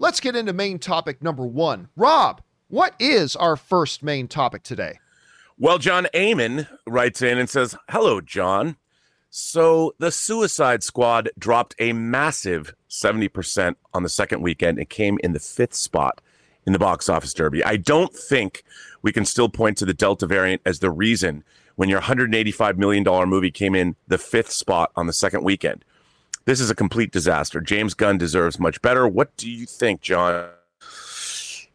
let's get into main topic number one. Rob, what is our first main topic today? Well, John Amon writes in and says, Hello, John. So the Suicide Squad dropped a massive 70% on the second weekend and came in the fifth spot in the box office derby. I don't think we can still point to the Delta variant as the reason when your $185 million movie came in the fifth spot on the second weekend. This is a complete disaster. James Gunn deserves much better. What do you think, John?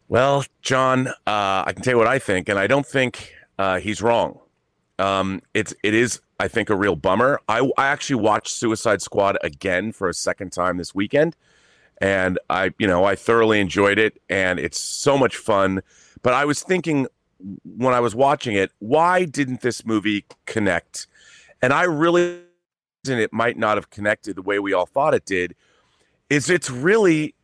Well, John, uh, I can tell you what I think, and I don't think uh, he's wrong. Um, it's it is I think a real bummer. I, I actually watched Suicide Squad again for a second time this weekend, and I you know I thoroughly enjoyed it, and it's so much fun. But I was thinking when I was watching it, why didn't this movie connect? And I really and it might not have connected the way we all thought it did. Is it's really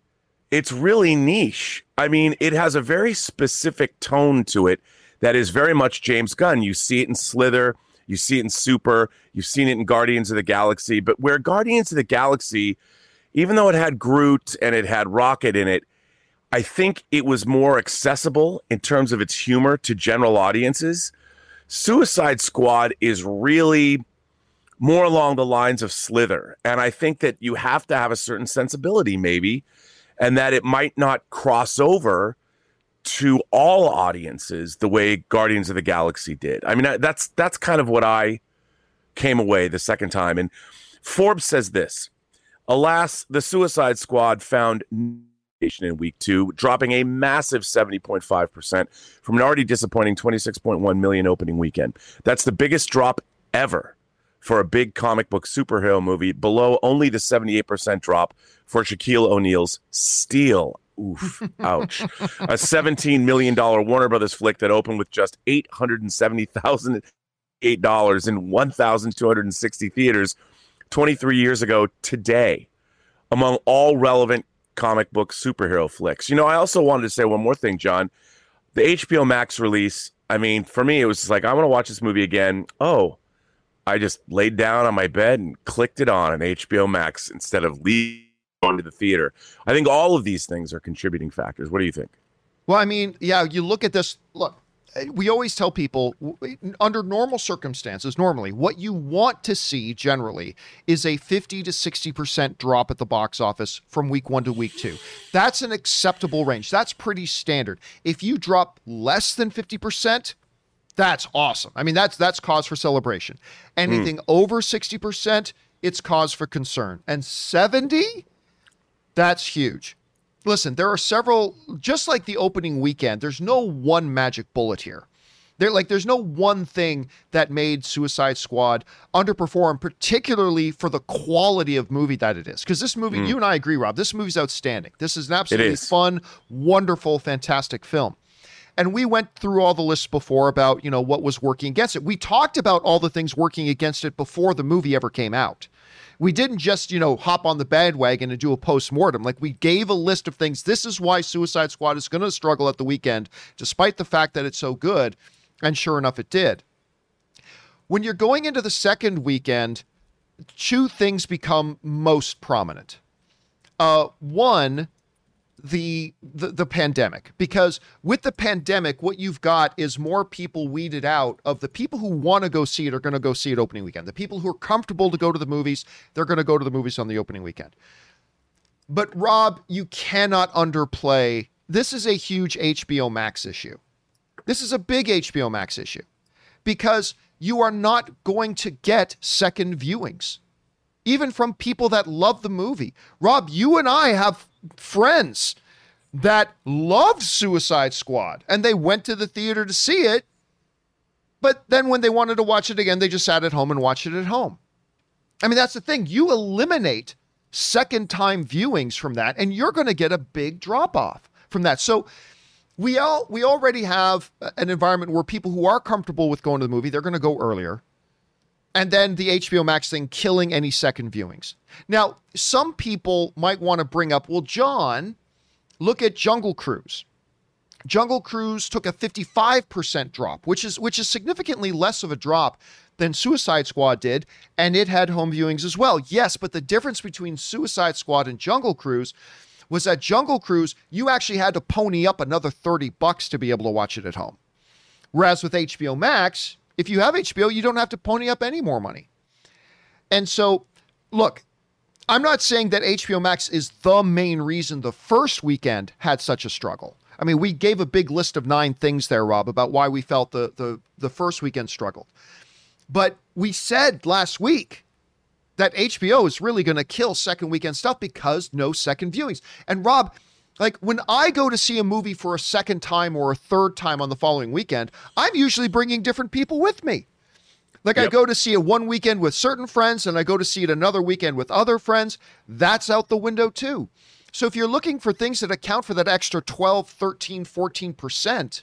it's really niche. I mean, it has a very specific tone to it that is very much James Gunn. You see it in Slither, you see it in Super, you've seen it in Guardians of the Galaxy. But where Guardians of the Galaxy, even though it had Groot and it had Rocket in it, I think it was more accessible in terms of its humor to general audiences. Suicide Squad is really more along the lines of Slither. And I think that you have to have a certain sensibility, maybe, and that it might not cross over to all audiences the way Guardians of the Galaxy did. I mean, that's that's kind of what I came away the second time. And Forbes says this: Alas, the Suicide Squad found in week two, dropping a massive 70.5% from an already disappointing 26.1 million opening weekend. That's the biggest drop ever for a big comic book superhero movie, below only the 78% drop for Shaquille O'Neal's Steel Oof, ouch. a $17 million Warner Brothers flick that opened with just $870,008 in 1,260 theaters 23 years ago today among all relevant comic book superhero flicks. You know, I also wanted to say one more thing, John. The HBO Max release, I mean, for me, it was like, I want to watch this movie again. Oh, I just laid down on my bed and clicked it on an HBO Max instead of leaving to the theater. I think all of these things are contributing factors. What do you think? Well, I mean, yeah, you look at this. Look, we always tell people under normal circumstances, normally, what you want to see generally is a 50 to 60% drop at the box office from week one to week two. That's an acceptable range. That's pretty standard. If you drop less than 50%, that's awesome. I mean, that's that's cause for celebration. Anything mm. over 60%, it's cause for concern. And 70? That's huge. Listen, there are several, just like the opening weekend, there's no one magic bullet here. There, like, there's no one thing that made Suicide Squad underperform, particularly for the quality of movie that it is. Because this movie, mm. you and I agree, Rob, this movie's outstanding. This is an absolutely is. fun, wonderful, fantastic film. And we went through all the lists before about, you know, what was working against it. We talked about all the things working against it before the movie ever came out we didn't just, you know, hop on the bandwagon and do a post-mortem. Like we gave a list of things. This is why Suicide Squad is going to struggle at the weekend, despite the fact that it's so good. And sure enough, it did. When you're going into the second weekend, two things become most prominent. Uh, one, the, the the pandemic. Because with the pandemic what you've got is more people weeded out of the people who want to go see it are going to go see it opening weekend. The people who are comfortable to go to the movies they're going to go to the movies on the opening weekend. But rob you cannot underplay this is a huge HBO Max issue. This is a big HBO Max issue. Because you are not going to get second viewings even from people that love the movie. Rob, you and I have friends that loved Suicide Squad and they went to the theater to see it. But then when they wanted to watch it again, they just sat at home and watched it at home. I mean, that's the thing. You eliminate second time viewings from that, and you're going to get a big drop off from that. So, we all we already have an environment where people who are comfortable with going to the movie, they're going to go earlier and then the HBO Max thing killing any second viewings. Now, some people might want to bring up, well, John, look at Jungle Cruise. Jungle Cruise took a 55% drop, which is which is significantly less of a drop than Suicide Squad did, and it had home viewings as well. Yes, but the difference between Suicide Squad and Jungle Cruise was that Jungle Cruise, you actually had to pony up another 30 bucks to be able to watch it at home. Whereas with HBO Max, if you have HBO, you don't have to pony up any more money. And so, look, I'm not saying that HBO Max is the main reason the first weekend had such a struggle. I mean, we gave a big list of nine things there, Rob, about why we felt the the, the first weekend struggled. But we said last week that HBO is really going to kill second weekend stuff because no second viewings. And Rob, like when I go to see a movie for a second time or a third time on the following weekend, I'm usually bringing different people with me. Like yep. I go to see it one weekend with certain friends and I go to see it another weekend with other friends. That's out the window too. So if you're looking for things that account for that extra 12, 13, 14%,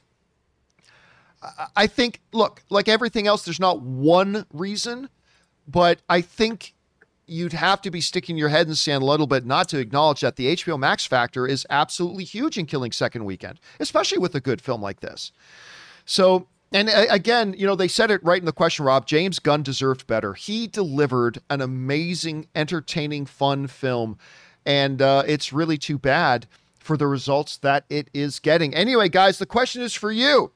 I think, look, like everything else, there's not one reason, but I think you'd have to be sticking your head in the sand a little bit not to acknowledge that the HBO Max factor is absolutely huge in killing second weekend, especially with a good film like this. So, and again, you know, they said it right in the question, Rob. James Gunn deserved better. He delivered an amazing, entertaining, fun film. And uh, it's really too bad for the results that it is getting. Anyway, guys, the question is for you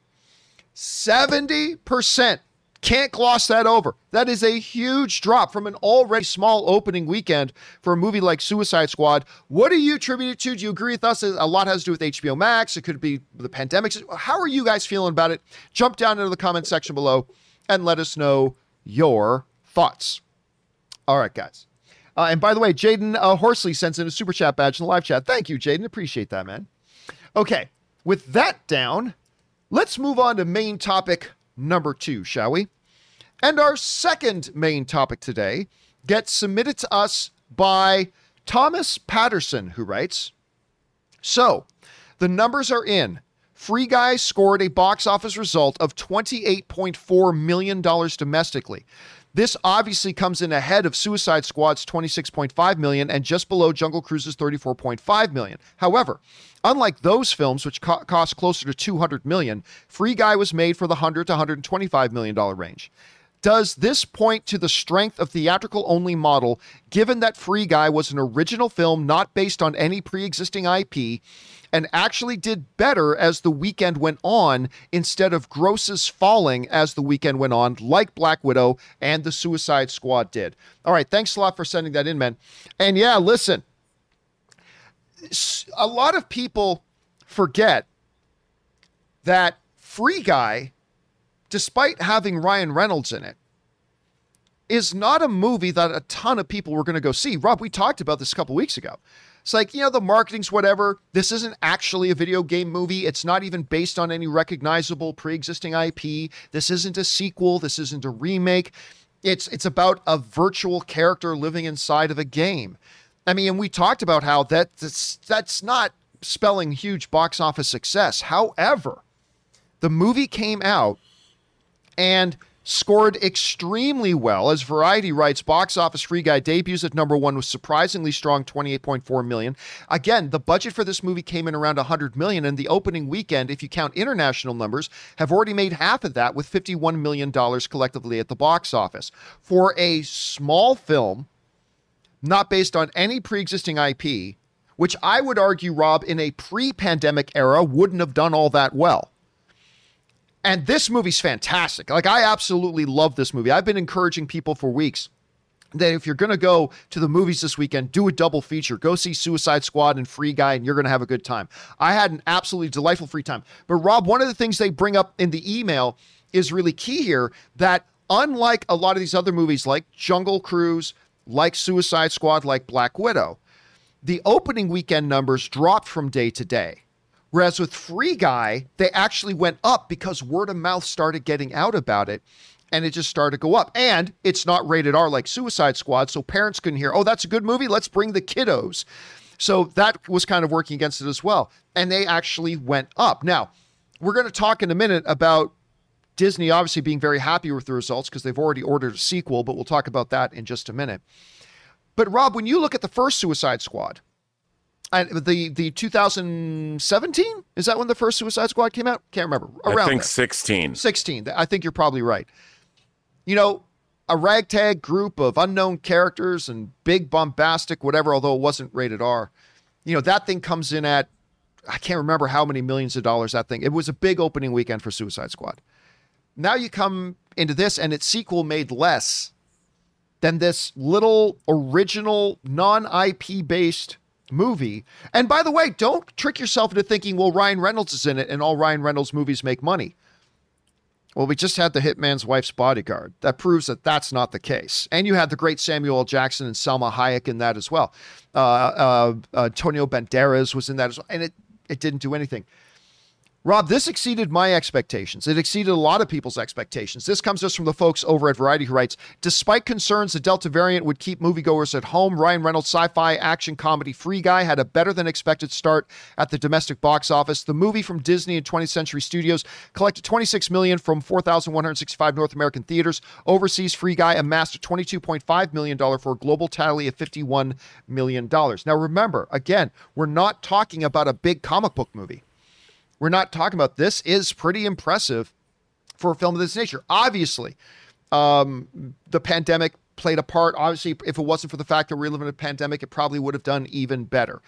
70% can't gloss that over. That is a huge drop from an already small opening weekend for a movie like Suicide Squad. What do you attribute it to? Do you agree with us? A lot has to do with HBO Max. It could be the pandemic. How are you guys feeling about it? Jump down into the comment section below and let us know your thoughts. All right, guys. Uh, and by the way, Jaden uh, Horsley sends in a super chat badge in the live chat. Thank you, Jaden. Appreciate that, man. Okay, with that down, let's move on to main topic number two, shall we? And our second main topic today gets submitted to us by Thomas Patterson, who writes So, the numbers are in. Free Guy scored a box office result of $28.4 million domestically. This obviously comes in ahead of Suicide Squad's 26.5 million and just below Jungle Cruise's 34.5 million. However, unlike those films which co- cost closer to 200 million, Free Guy was made for the 100 to 125 million dollar range. Does this point to the strength of theatrical only model, given that Free Guy was an original film not based on any pre existing IP and actually did better as the weekend went on instead of grosses falling as the weekend went on, like Black Widow and the Suicide Squad did? All right, thanks a lot for sending that in, man. And yeah, listen, a lot of people forget that Free Guy despite having Ryan Reynolds in it, is not a movie that a ton of people were going to go see. Rob, we talked about this a couple weeks ago. It's like, you know, the marketing's whatever. This isn't actually a video game movie. It's not even based on any recognizable pre-existing IP. This isn't a sequel. This isn't a remake. It's it's about a virtual character living inside of a game. I mean, and we talked about how that that's, that's not spelling huge box office success. However, the movie came out and scored extremely well. As Variety writes, box office free guy debuts at number one with surprisingly strong 28.4 million. Again, the budget for this movie came in around 100 million, and the opening weekend, if you count international numbers, have already made half of that with 51 million dollars collectively at the box office. For a small film, not based on any pre-existing IP, which I would argue, Rob, in a pre-pandemic era wouldn't have done all that well. And this movie's fantastic. Like, I absolutely love this movie. I've been encouraging people for weeks that if you're going to go to the movies this weekend, do a double feature. Go see Suicide Squad and Free Guy, and you're going to have a good time. I had an absolutely delightful free time. But, Rob, one of the things they bring up in the email is really key here that unlike a lot of these other movies like Jungle Cruise, like Suicide Squad, like Black Widow, the opening weekend numbers dropped from day to day. Whereas with Free Guy, they actually went up because word of mouth started getting out about it and it just started to go up. And it's not rated R like Suicide Squad, so parents couldn't hear, oh, that's a good movie, let's bring the kiddos. So that was kind of working against it as well. And they actually went up. Now, we're going to talk in a minute about Disney obviously being very happy with the results because they've already ordered a sequel, but we'll talk about that in just a minute. But Rob, when you look at the first Suicide Squad, the the 2017 is that when the first Suicide Squad came out? Can't remember. Around I think there. 16. 16. I think you're probably right. You know, a ragtag group of unknown characters and big bombastic whatever, although it wasn't rated R. you know, that thing comes in at, I can't remember how many millions of dollars that thing. It was a big opening weekend for Suicide Squad. Now you come into this and its sequel made less than this little original non IP based movie. And by the way, don't trick yourself into thinking, well, Ryan Reynolds is in it and all Ryan Reynolds movies make money. Well, we just had the Hitman's Wife's Bodyguard. That proves that that's not the case. And you had the great Samuel L. Jackson and Salma Hayek in that as well. Uh, uh, uh, Antonio Banderas was in that as well. And it, it didn't do anything. Rob, this exceeded my expectations. It exceeded a lot of people's expectations. This comes just from the folks over at Variety who writes Despite concerns the Delta variant would keep moviegoers at home, Ryan Reynolds' sci fi action comedy Free Guy had a better than expected start at the domestic box office. The movie from Disney and 20th Century Studios collected 26 million from 4,165 North American theaters. Overseas, Free Guy amassed a 22.5 million dollar for a global tally of 51 million dollars. Now remember, again, we're not talking about a big comic book movie we're not talking about. This is pretty impressive for a film of this nature. Obviously, um, the pandemic played a part. Obviously, if it wasn't for the fact that we're living in a pandemic, it probably would have done even better.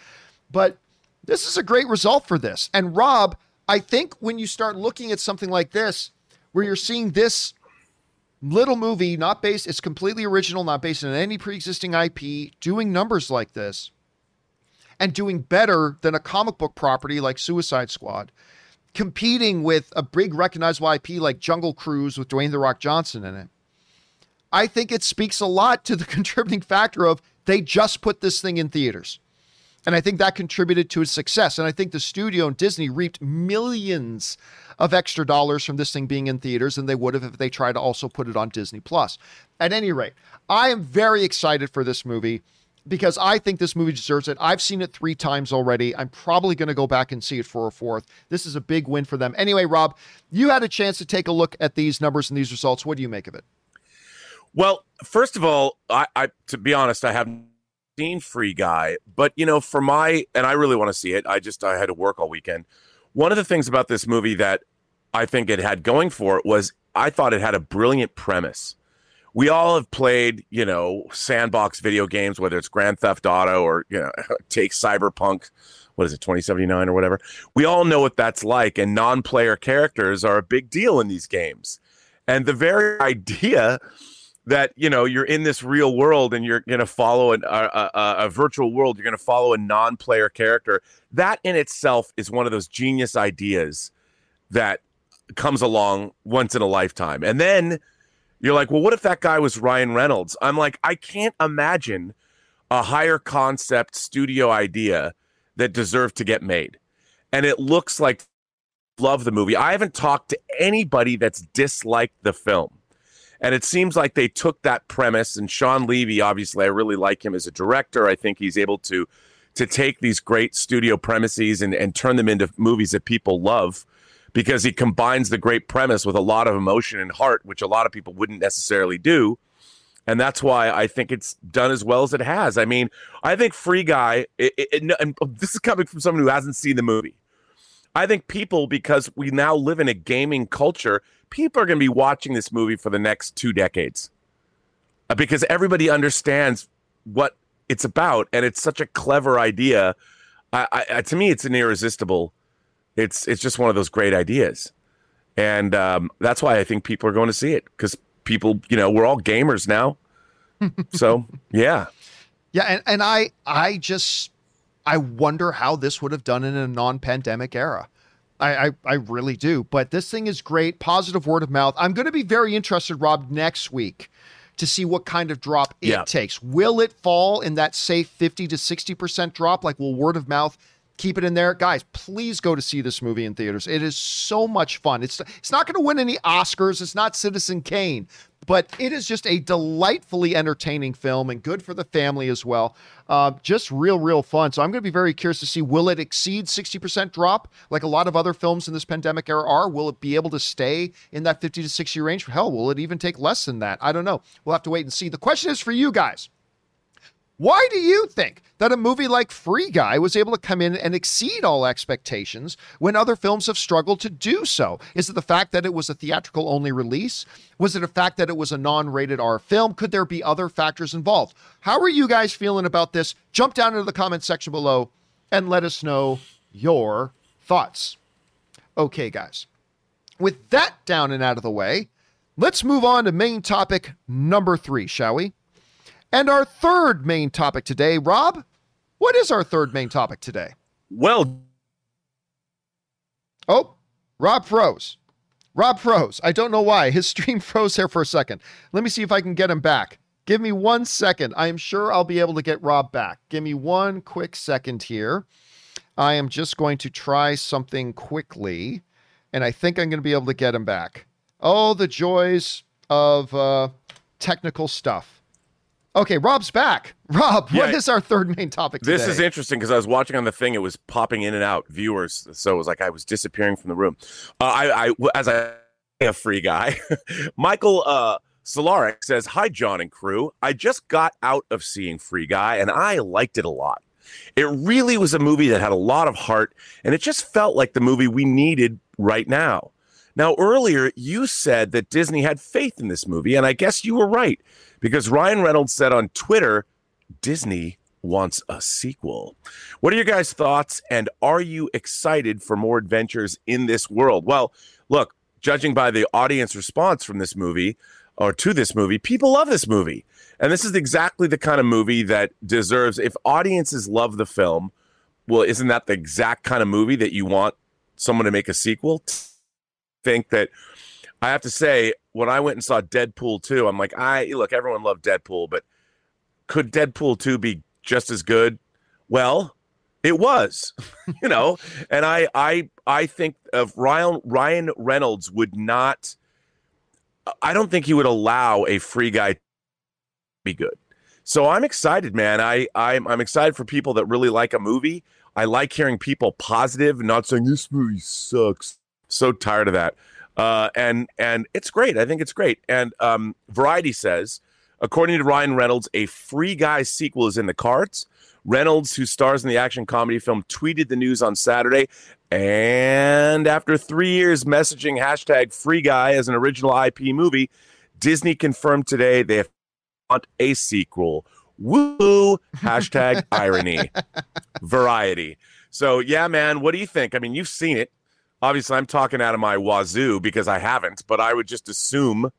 But this is a great result for this. And Rob, I think when you start looking at something like this, where you're seeing this little movie, not based, it's completely original, not based on any pre existing IP, doing numbers like this, and doing better than a comic book property like Suicide Squad, competing with a big recognizable IP like Jungle Cruise with Dwayne The Rock Johnson in it. I think it speaks a lot to the contributing factor of they just put this thing in theaters. And I think that contributed to its success. And I think the studio and Disney reaped millions of extra dollars from this thing being in theaters than they would have if they tried to also put it on Disney Plus. At any rate, I am very excited for this movie because I think this movie deserves it. I've seen it three times already. I'm probably going to go back and see it for a fourth. This is a big win for them. Anyway, Rob, you had a chance to take a look at these numbers and these results. What do you make of it? Well, first of all, I, I to be honest, I haven't seen Free Guy, but you know, for my and I really want to see it. I just I had to work all weekend. One of the things about this movie that I think it had going for it was I thought it had a brilliant premise we all have played, you know, sandbox video games, whether it's Grand Theft Auto or, you know, take Cyberpunk, what is it, 2079 or whatever. We all know what that's like. And non player characters are a big deal in these games. And the very idea that, you know, you're in this real world and you're going to follow an, a, a, a virtual world, you're going to follow a non player character, that in itself is one of those genius ideas that comes along once in a lifetime. And then, you're like, well, what if that guy was Ryan Reynolds? I'm like, I can't imagine a higher concept studio idea that deserved to get made. And it looks like love the movie. I haven't talked to anybody that's disliked the film. And it seems like they took that premise and Shawn Levy, obviously, I really like him as a director. I think he's able to to take these great studio premises and, and turn them into movies that people love because he combines the great premise with a lot of emotion and heart, which a lot of people wouldn't necessarily do. And that's why I think it's done as well as it has. I mean, I think Free Guy, it, it, and this is coming from someone who hasn't seen the movie. I think people, because we now live in a gaming culture, people are going to be watching this movie for the next two decades uh, because everybody understands what it's about. And it's such a clever idea. I, I, to me, it's an irresistible it's it's just one of those great ideas, and um, that's why I think people are going to see it because people, you know, we're all gamers now. so yeah, yeah, and and I I just I wonder how this would have done in a non-pandemic era. I, I, I really do. But this thing is great. Positive word of mouth. I'm going to be very interested, Rob, next week to see what kind of drop it yeah. takes. Will it fall in that safe 50 to 60% drop? Like, will word of mouth keep it in there. Guys please go to see this movie in theaters. It is so much fun. It's it's not going to win any oscars. It's not citizen kane but it is just a delightfully entertaining film and good for the family as well. Uh, just real real fun. So i'm going to be very curious to see will it exceed 60% drop like a lot of other films in this pandemic era are? Will it be able to stay in that 50 to 60 range? Hell will it even take less than that? I don't know. We'll have to wait and see. The question is for you guys why do you think that a movie like Free Guy was able to come in and exceed all expectations when other films have struggled to do so? Is it the fact that it was a theatrical only release? Was it a fact that it was a non rated R film? Could there be other factors involved? How are you guys feeling about this? Jump down into the comment section below and let us know your thoughts. Okay, guys. With that down and out of the way, let's move on to main topic number three, shall we? And our third main topic today, Rob, what is our third main topic today? Well, oh, Rob froze. Rob froze. I don't know why. His stream froze here for a second. Let me see if I can get him back. Give me one second. I am sure I'll be able to get Rob back. Give me one quick second here. I am just going to try something quickly, and I think I'm going to be able to get him back. Oh, the joys of uh, technical stuff. Okay, Rob's back. Rob, yeah, what is our third main topic today? This is interesting because I was watching on the thing; it was popping in and out viewers, so it was like I was disappearing from the room. Uh, I, I, as I, a free guy, Michael uh, Solaric says, "Hi, John and crew. I just got out of seeing Free Guy, and I liked it a lot. It really was a movie that had a lot of heart, and it just felt like the movie we needed right now." Now, earlier you said that Disney had faith in this movie, and I guess you were right because Ryan Reynolds said on Twitter, Disney wants a sequel. What are your guys' thoughts, and are you excited for more adventures in this world? Well, look, judging by the audience response from this movie or to this movie, people love this movie. And this is exactly the kind of movie that deserves, if audiences love the film, well, isn't that the exact kind of movie that you want someone to make a sequel? Think that I have to say when I went and saw Deadpool 2, I'm like, I look, everyone loved Deadpool, but could Deadpool 2 be just as good? Well, it was, you know, and I I I think of Ryan Ryan Reynolds would not I don't think he would allow a free guy to be good. So I'm excited, man. I I'm I'm excited for people that really like a movie. I like hearing people positive, not saying this movie sucks. So tired of that. Uh, and and it's great. I think it's great. And um, Variety says, according to Ryan Reynolds, a Free Guy sequel is in the cards. Reynolds, who stars in the action comedy film, tweeted the news on Saturday. And after three years messaging hashtag Free Guy as an original IP movie, Disney confirmed today they want a sequel. Woo! Hashtag irony. Variety. So yeah, man, what do you think? I mean, you've seen it obviously I'm talking out of my wazoo because I haven't, but I would just assume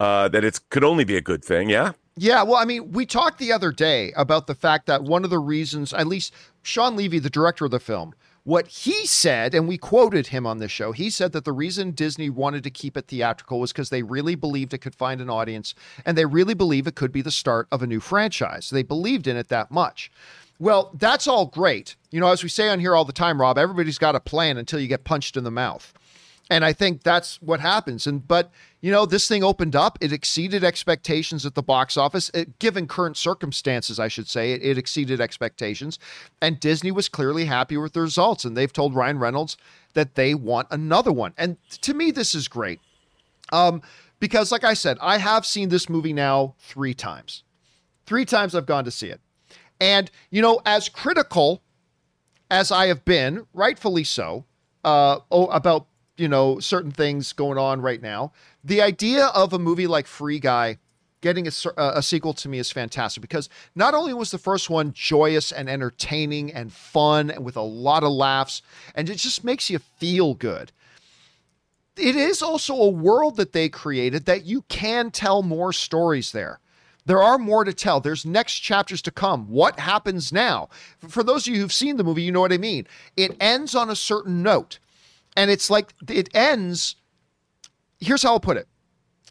uh, that it could only be a good thing. Yeah. Yeah, well, I mean, we talked the other day about the fact that one of the reasons, at least Shawn Levy, the director of the film, what he said, and we quoted him on this show, he said that the reason Disney wanted to keep it theatrical was because they really believed it could find an audience and they really believe it could be the start of a new franchise. They believed in it that much. Well, that's all great. You know, as we say on here all the time, Rob, everybody's got a plan until you get punched in the mouth. And I think that's what happens. And but you know, this thing opened up. It exceeded expectations at the box office. It, given current circumstances, I should say, it, it exceeded expectations. And Disney was clearly happy with the results. And they've told Ryan Reynolds that they want another one. And to me, this is great. Um, because, like I said, I have seen this movie now three times. Three times I've gone to see it. And, you know, as critical as I have been, rightfully so, uh, oh, about, you know, certain things going on right now, the idea of a movie like Free Guy getting a, a, sequel to me is fantastic because not only was the first one joyous and entertaining and fun and with a lot of laughs, and it just makes you feel good. It is also a world that they created that you can tell more stories there. There are more to tell. There's next chapters to come. What happens now? For those of you who've seen the movie, you know what I mean. It ends on a certain note. And it's like it ends. Here's how I'll put it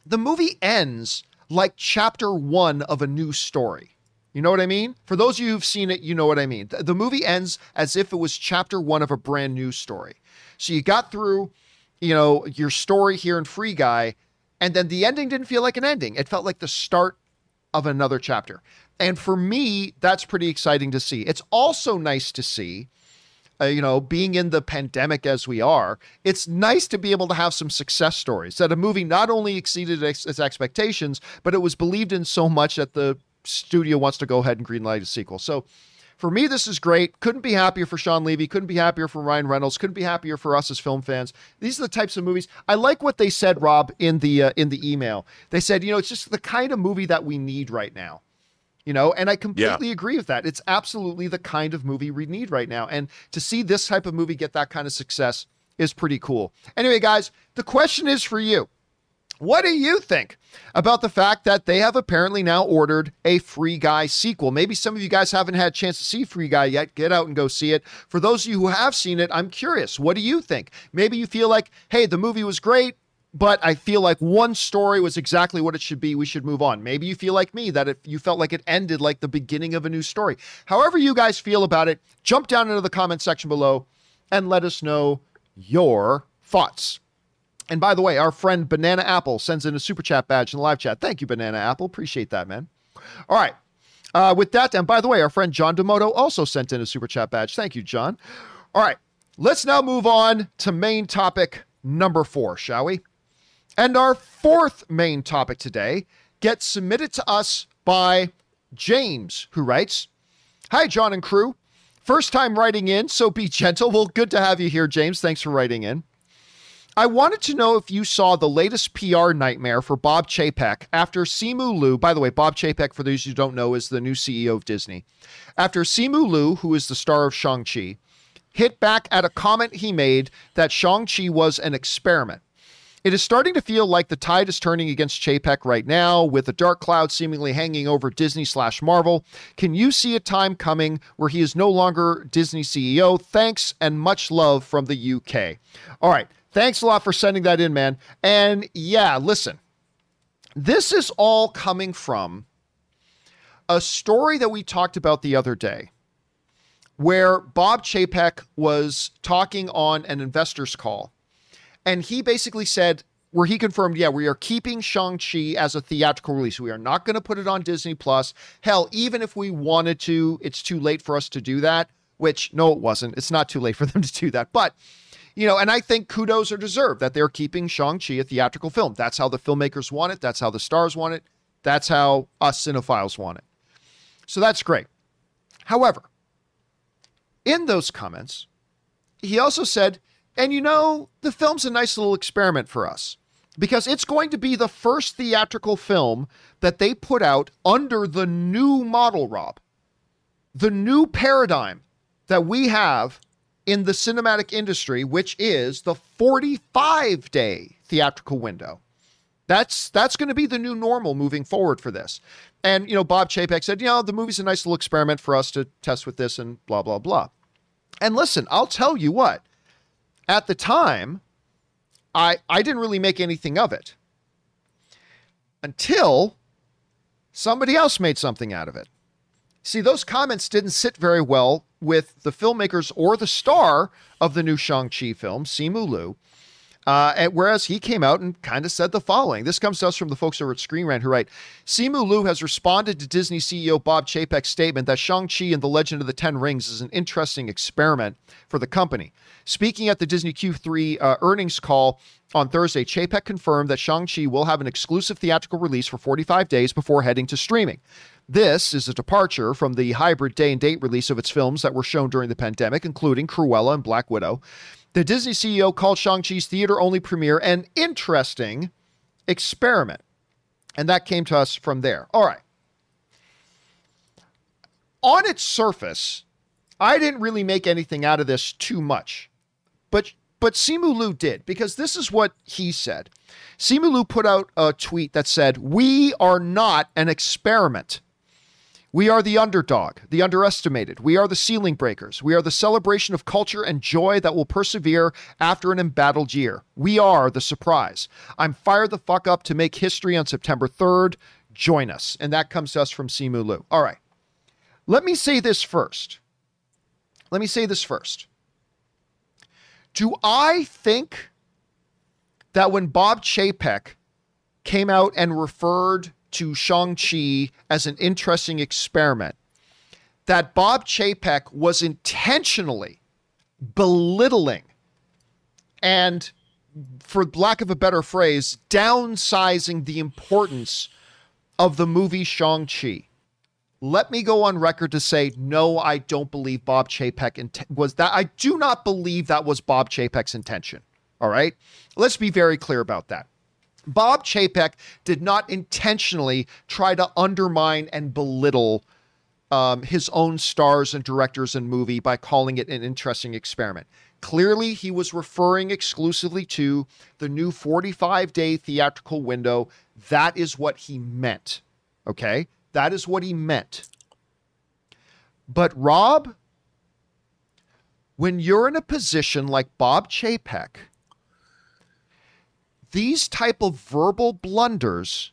the movie ends like chapter one of a new story. You know what I mean? For those of you who've seen it, you know what I mean. The movie ends as if it was chapter one of a brand new story. So you got through, you know, your story here in Free Guy, and then the ending didn't feel like an ending. It felt like the start of another chapter. And for me, that's pretty exciting to see. It's also nice to see, uh, you know, being in the pandemic as we are, it's nice to be able to have some success stories that a movie not only exceeded its, its expectations, but it was believed in so much that the studio wants to go ahead and greenlight a sequel. So for me, this is great. Couldn't be happier for Shawn Levy. Couldn't be happier for Ryan Reynolds. Couldn't be happier for us as film fans. These are the types of movies. I like what they said, Rob, in the uh, in the email. They said, you know, it's just the kind of movie that we need right now. You know, and I completely yeah. agree with that. It's absolutely the kind of movie we need right now. And to see this type of movie get that kind of success is pretty cool. Anyway, guys, the question is for you. What do you think about the fact that they have apparently now ordered a Free Guy sequel? Maybe some of you guys haven't had a chance to see Free Guy yet. Get out and go see it. For those of you who have seen it, I'm curious. What do you think? Maybe you feel like, hey, the movie was great, but I feel like one story was exactly what it should be. We should move on. Maybe you feel like me that if you felt like it ended like the beginning of a new story. However, you guys feel about it, jump down into the comment section below and let us know your thoughts. And by the way, our friend Banana Apple sends in a super chat badge in the live chat. Thank you, Banana Apple. Appreciate that, man. All right. Uh, with that, and by the way, our friend John Demoto also sent in a super chat badge. Thank you, John. All right. Let's now move on to main topic number four, shall we? And our fourth main topic today gets submitted to us by James, who writes Hi, John and crew. First time writing in, so be gentle. Well, good to have you here, James. Thanks for writing in. I wanted to know if you saw the latest PR nightmare for Bob Chapek after Simu Liu. By the way, Bob Chapek, for those who don't know, is the new CEO of Disney. After Simu Liu, who is the star of Shang-Chi, hit back at a comment he made that Shang-Chi was an experiment. It is starting to feel like the tide is turning against Chapek right now, with a dark cloud seemingly hanging over Disney slash Marvel. Can you see a time coming where he is no longer Disney CEO? Thanks and much love from the UK. All right. Thanks a lot for sending that in, man. And yeah, listen, this is all coming from a story that we talked about the other day where Bob Chapek was talking on an investor's call. And he basically said, where he confirmed, yeah, we are keeping Shang-Chi as a theatrical release. We are not going to put it on Disney Plus. Hell, even if we wanted to, it's too late for us to do that, which no, it wasn't. It's not too late for them to do that. But you know, and I think kudos are deserved that they're keeping Shang-Chi a theatrical film. That's how the filmmakers want it. That's how the stars want it. That's how us cinephiles want it. So that's great. However, in those comments, he also said, and you know, the film's a nice little experiment for us because it's going to be the first theatrical film that they put out under the new model, Rob. The new paradigm that we have in the cinematic industry, which is the 45 day theatrical window. That's that's going to be the new normal moving forward for this. And you know, Bob Chapek said, you know, the movie's a nice little experiment for us to test with this and blah blah blah. And listen, I'll tell you what. At the time, I I didn't really make anything of it until somebody else made something out of it. See, those comments didn't sit very well with the filmmakers or the star of the new Shang-Chi film, Simu Liu. Uh, and whereas he came out and kind of said the following. This comes to us from the folks over at Screen Rant who write Simu Liu has responded to Disney CEO Bob Chapek's statement that Shang-Chi and the Legend of the Ten Rings is an interesting experiment for the company. Speaking at the Disney Q3 uh, earnings call on Thursday, Chapek confirmed that Shang-Chi will have an exclusive theatrical release for 45 days before heading to streaming. This is a departure from the hybrid day and date release of its films that were shown during the pandemic, including Cruella and Black Widow. The Disney CEO called Shang-Chi's theater only premiere an interesting experiment. And that came to us from there. All right. On its surface, I didn't really make anything out of this too much. But but Simu Liu did, because this is what he said. Simu Liu put out a tweet that said, We are not an experiment. We are the underdog, the underestimated. We are the ceiling breakers. We are the celebration of culture and joy that will persevere after an embattled year. We are the surprise. I'm fired the fuck up to make history on September 3rd. Join us. And that comes to us from Simu Liu. All right. Let me say this first. Let me say this first. Do I think that when Bob Chapek came out and referred to Shang-Chi as an interesting experiment, that Bob Chapek was intentionally belittling and, for lack of a better phrase, downsizing the importance of the movie Shang-Chi. Let me go on record to say, no, I don't believe Bob Chapek int- was that. I do not believe that was Bob Chapek's intention. All right. Let's be very clear about that. Bob Chapek did not intentionally try to undermine and belittle um, his own stars and directors and movie by calling it an interesting experiment. Clearly, he was referring exclusively to the new 45 day theatrical window. That is what he meant. Okay? That is what he meant. But, Rob, when you're in a position like Bob Chapek, these type of verbal blunders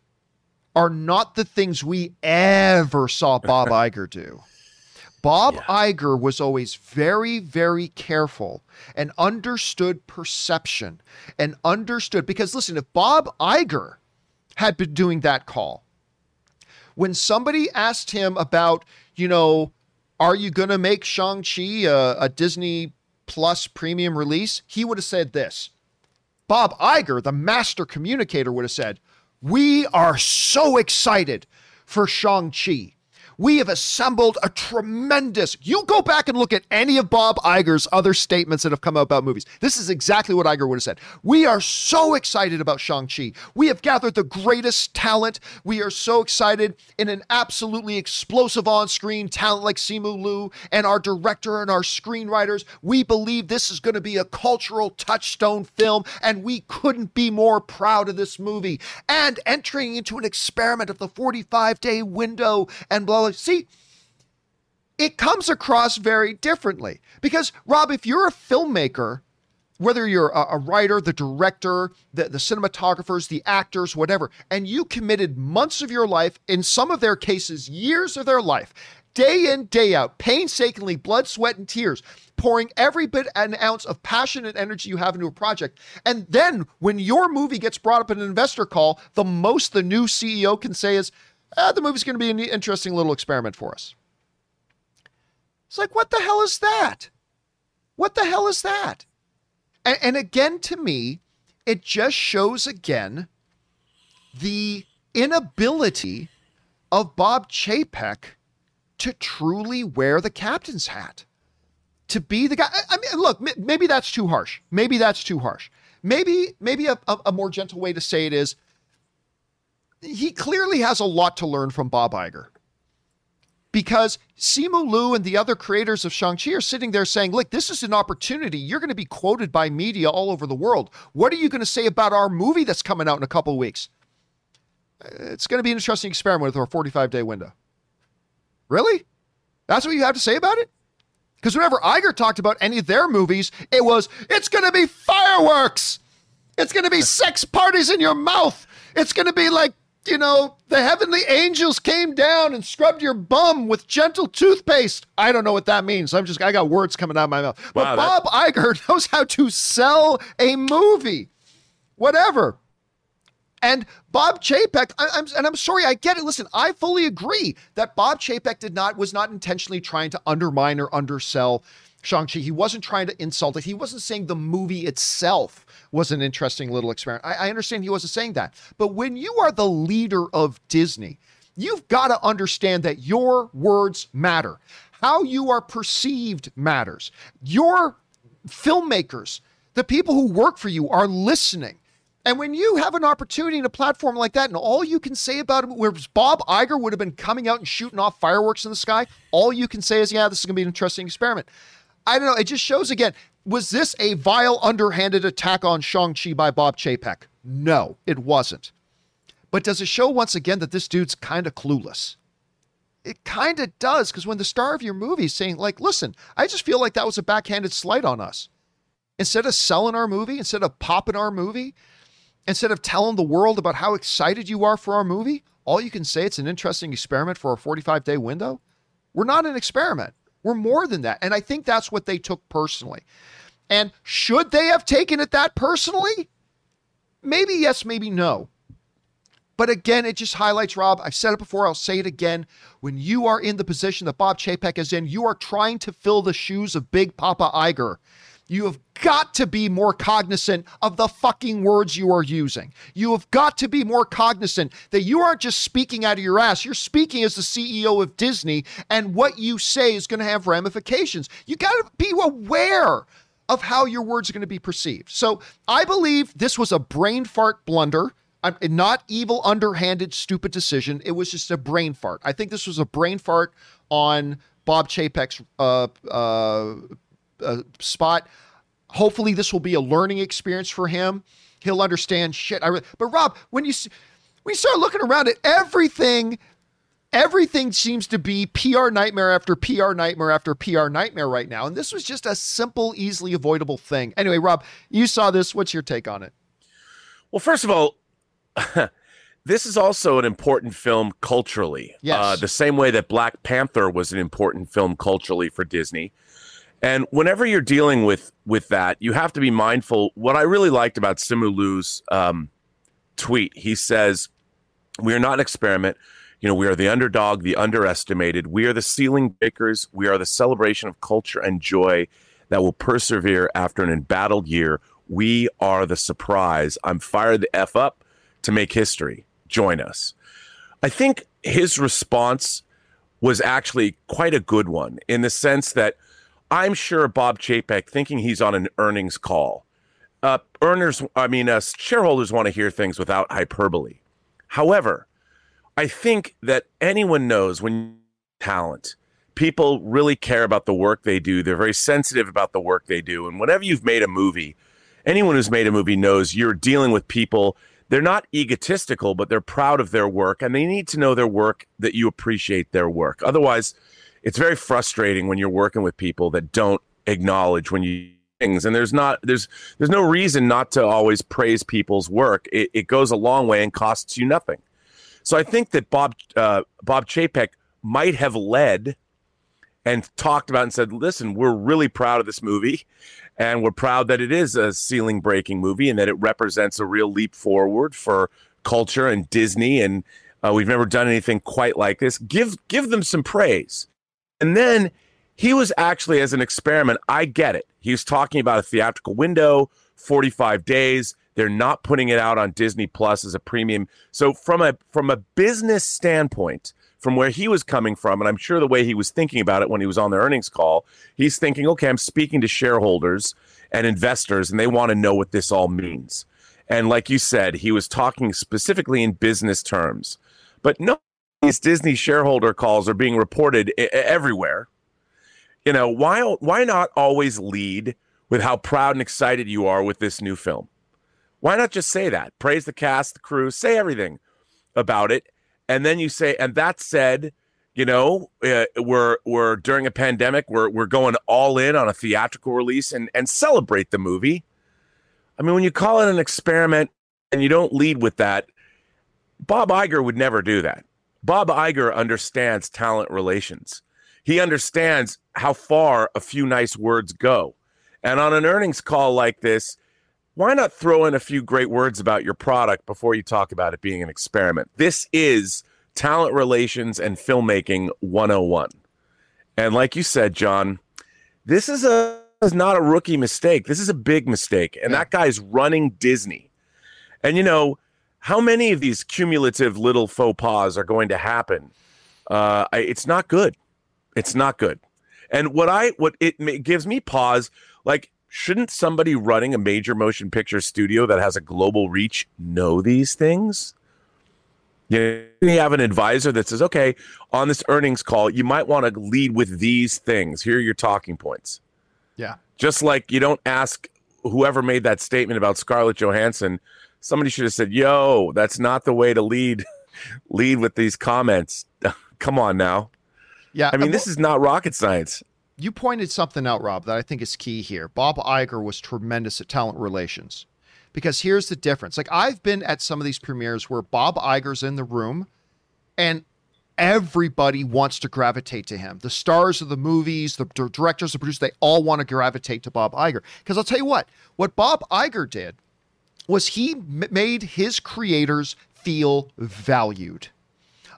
are not the things we ever saw Bob Iger do. Bob yeah. Iger was always very, very careful and understood perception and understood because listen, if Bob Iger had been doing that call, when somebody asked him about, you know, are you going to make Shang-Chi a, a Disney Plus premium release? He would have said this. Bob Iger, the master communicator, would have said, We are so excited for Shang-Chi we have assembled a tremendous. You go back and look at any of Bob Iger's other statements that have come out about movies. This is exactly what Iger would have said. We are so excited about Shang-Chi. We have gathered the greatest talent. We are so excited in an absolutely explosive on screen talent like Simu Liu and our director and our screenwriters. We believe this is going to be a cultural touchstone film, and we couldn't be more proud of this movie. And entering into an experiment of the 45 day window and blah See, it comes across very differently because, Rob, if you're a filmmaker, whether you're a, a, writer, the director, the, the cinematographers, the actors, whatever, and you committed months of your life, in some of their cases, years of their life, day in, day out, painstakingly, blood, sweat, and tears, pouring every bit and ounce of passion and energy you have into a project. And then when your movie gets brought up in an investor call, the most the new CEO can say is, uh, the movie's going to be an interesting little experiment for us. It's like, what the hell is that? What the hell is that? And, and again, to me, it just shows again the inability of Bob Chapek to truly wear the captain's hat, to be the guy. I mean, look, maybe that's too harsh. Maybe that's too harsh. Maybe, maybe a, a, a more gentle way to say it is he clearly has a lot to learn from Bob Iger. Because Simu Liu and the other creators of Shang-Chi are sitting there saying, look, this is an opportunity. You're going to be quoted by media all over the world. What are you going to say about our movie that's coming out in a couple weeks? It's going to be an interesting experiment with our 45 day window. Really? That's what you have to say about it? Because whenever Iger talked about any of their movies, it was, it's going to be fireworks. It's going to be sex parties in your mouth. It's going to be like you know, the heavenly angels came down and scrubbed your bum with gentle toothpaste. I don't know what that means. I'm just, I got words coming out of my mouth. Wow, but Bob that... Iger knows how to sell a movie, whatever. And Bob Chapek, I, am and I'm sorry, I get it. Listen, I fully agree that Bob Chapek did not was not intentionally trying to undermine or undersell Shang-Chi. He wasn't trying to insult it. He wasn't saying the movie itself was an interesting little experiment. I, I understand he wasn't saying that. But when you are the leader of Disney, you've got to understand that your words matter. How you are perceived matters. Your filmmakers, the people who work for you, are listening. And when you have an opportunity in a platform like that, and all you can say about it, where Bob Iger would have been coming out and shooting off fireworks in the sky, all you can say is, yeah, this is going to be an interesting experiment. I don't know. It just shows again was this a vile, underhanded attack on Shang-Chi by Bob Chapek? No, it wasn't. But does it show once again that this dude's kind of clueless? It kind of does, because when the star of your movie is saying, like, listen, I just feel like that was a backhanded slight on us. Instead of selling our movie, instead of popping our movie, instead of telling the world about how excited you are for our movie, all you can say it's an interesting experiment for a 45 day window. We're not an experiment. We're more than that. And I think that's what they took personally. And should they have taken it that personally? Maybe yes, maybe no. But again, it just highlights, Rob, I've said it before, I'll say it again. When you are in the position that Bob Chapek is in, you are trying to fill the shoes of Big Papa Iger. You have got to be more cognizant of the fucking words you are using. You have got to be more cognizant that you aren't just speaking out of your ass. You're speaking as the CEO of Disney, and what you say is going to have ramifications. You got to be aware of how your words are going to be perceived. So I believe this was a brain fart blunder. I'm not evil, underhanded, stupid decision. It was just a brain fart. I think this was a brain fart on Bob Chapek's uh, uh, uh, spot. Hopefully, this will be a learning experience for him. He'll understand shit. I re- but Rob, when you you start looking around at everything, everything seems to be PR nightmare after PR nightmare after PR nightmare right now, and this was just a simple, easily avoidable thing. Anyway, Rob, you saw this. What's your take on it? Well, first of all, this is also an important film culturally. Yes. Uh, the same way that Black Panther was an important film culturally for Disney. And whenever you're dealing with with that, you have to be mindful. What I really liked about Simu Liu's um, tweet, he says, "We are not an experiment. You know, we are the underdog, the underestimated. We are the ceiling breakers. We are the celebration of culture and joy that will persevere after an embattled year. We are the surprise. I'm fired the f up to make history. Join us." I think his response was actually quite a good one in the sense that I'm sure Bob Chapek, thinking he's on an earnings call, uh, earners, I mean, uh, shareholders want to hear things without hyperbole. However, I think that anyone knows when talent, people really care about the work they do. They're very sensitive about the work they do. And whenever you've made a movie, anyone who's made a movie knows you're dealing with people. They're not egotistical, but they're proud of their work and they need to know their work that you appreciate their work. Otherwise, it's very frustrating when you're working with people that don't acknowledge when you things. And there's not there's there's no reason not to always praise people's work. It, it goes a long way and costs you nothing. So i think that bob uh, bob chapek might have led and talked about and said listen we're really proud of this movie and we're proud that it is a ceiling breaking movie and that it represents a real leap forward for culture and disney. And uh, we've never done anything quite like this. Give give them some praise and then he was actually, as an experiment, I get it. He was talking about a theatrical window, 45 days. They're not putting it out on Disney Plus as a premium. So from a from a business standpoint, from where he was coming from, and I'm sure the way he was thinking about it when he was on the earnings call, he's thinking, okay, I'm speaking to shareholders and investors, and they want to know what this all means. And like you said, he was talking specifically in business terms. But no these Disney shareholder calls are being reported I- everywhere. You know, why why not always lead with how proud and excited you are with this new film? Why not just say that? Praise the cast, the crew, say everything about it, and then you say, and that said, you know, uh, we're we're during a pandemic, we're we're going all in on a theatrical release and and celebrate the movie. I mean, when you call it an experiment and you don't lead with that, Bob Iger would never do that. Bob Iger understands talent relations. He understands how far a few nice words go. And on an earnings call like this, why not throw in a few great words about your product before you talk about it being an experiment? This is talent relations and filmmaking 101. And like you said, John, this is a is not a rookie mistake. This is a big mistake. And Yeah. that guy's running Disney. And you know, how many of these cumulative little faux pas are going to happen? Uh, I, it's not good. It's not good. And what I what it ma- gives me pause, like shouldn't somebody running a major motion picture studio that has a global reach know these things? You you have an advisor that says, okay, on this earnings call, you might want to lead with these things. Here are your talking points. Yeah. Just like you don't ask whoever made that statement about Scarlett Johansson, somebody should have said, "Yo, that's not the way to lead lead with these comments." Come on now. Yeah. I mean, this is not rocket science. you pointed something out, Rob, that I think is key here. Bob Iger was tremendous at talent relations. Because here's the difference. Like I've been at some of these premieres where Bob Iger's in the room and everybody wants to gravitate to him. The stars of the movies, the directors, the producers, they all want to gravitate to Bob Iger. Because I'll tell you what, what Bob Iger did was he made his creators feel valued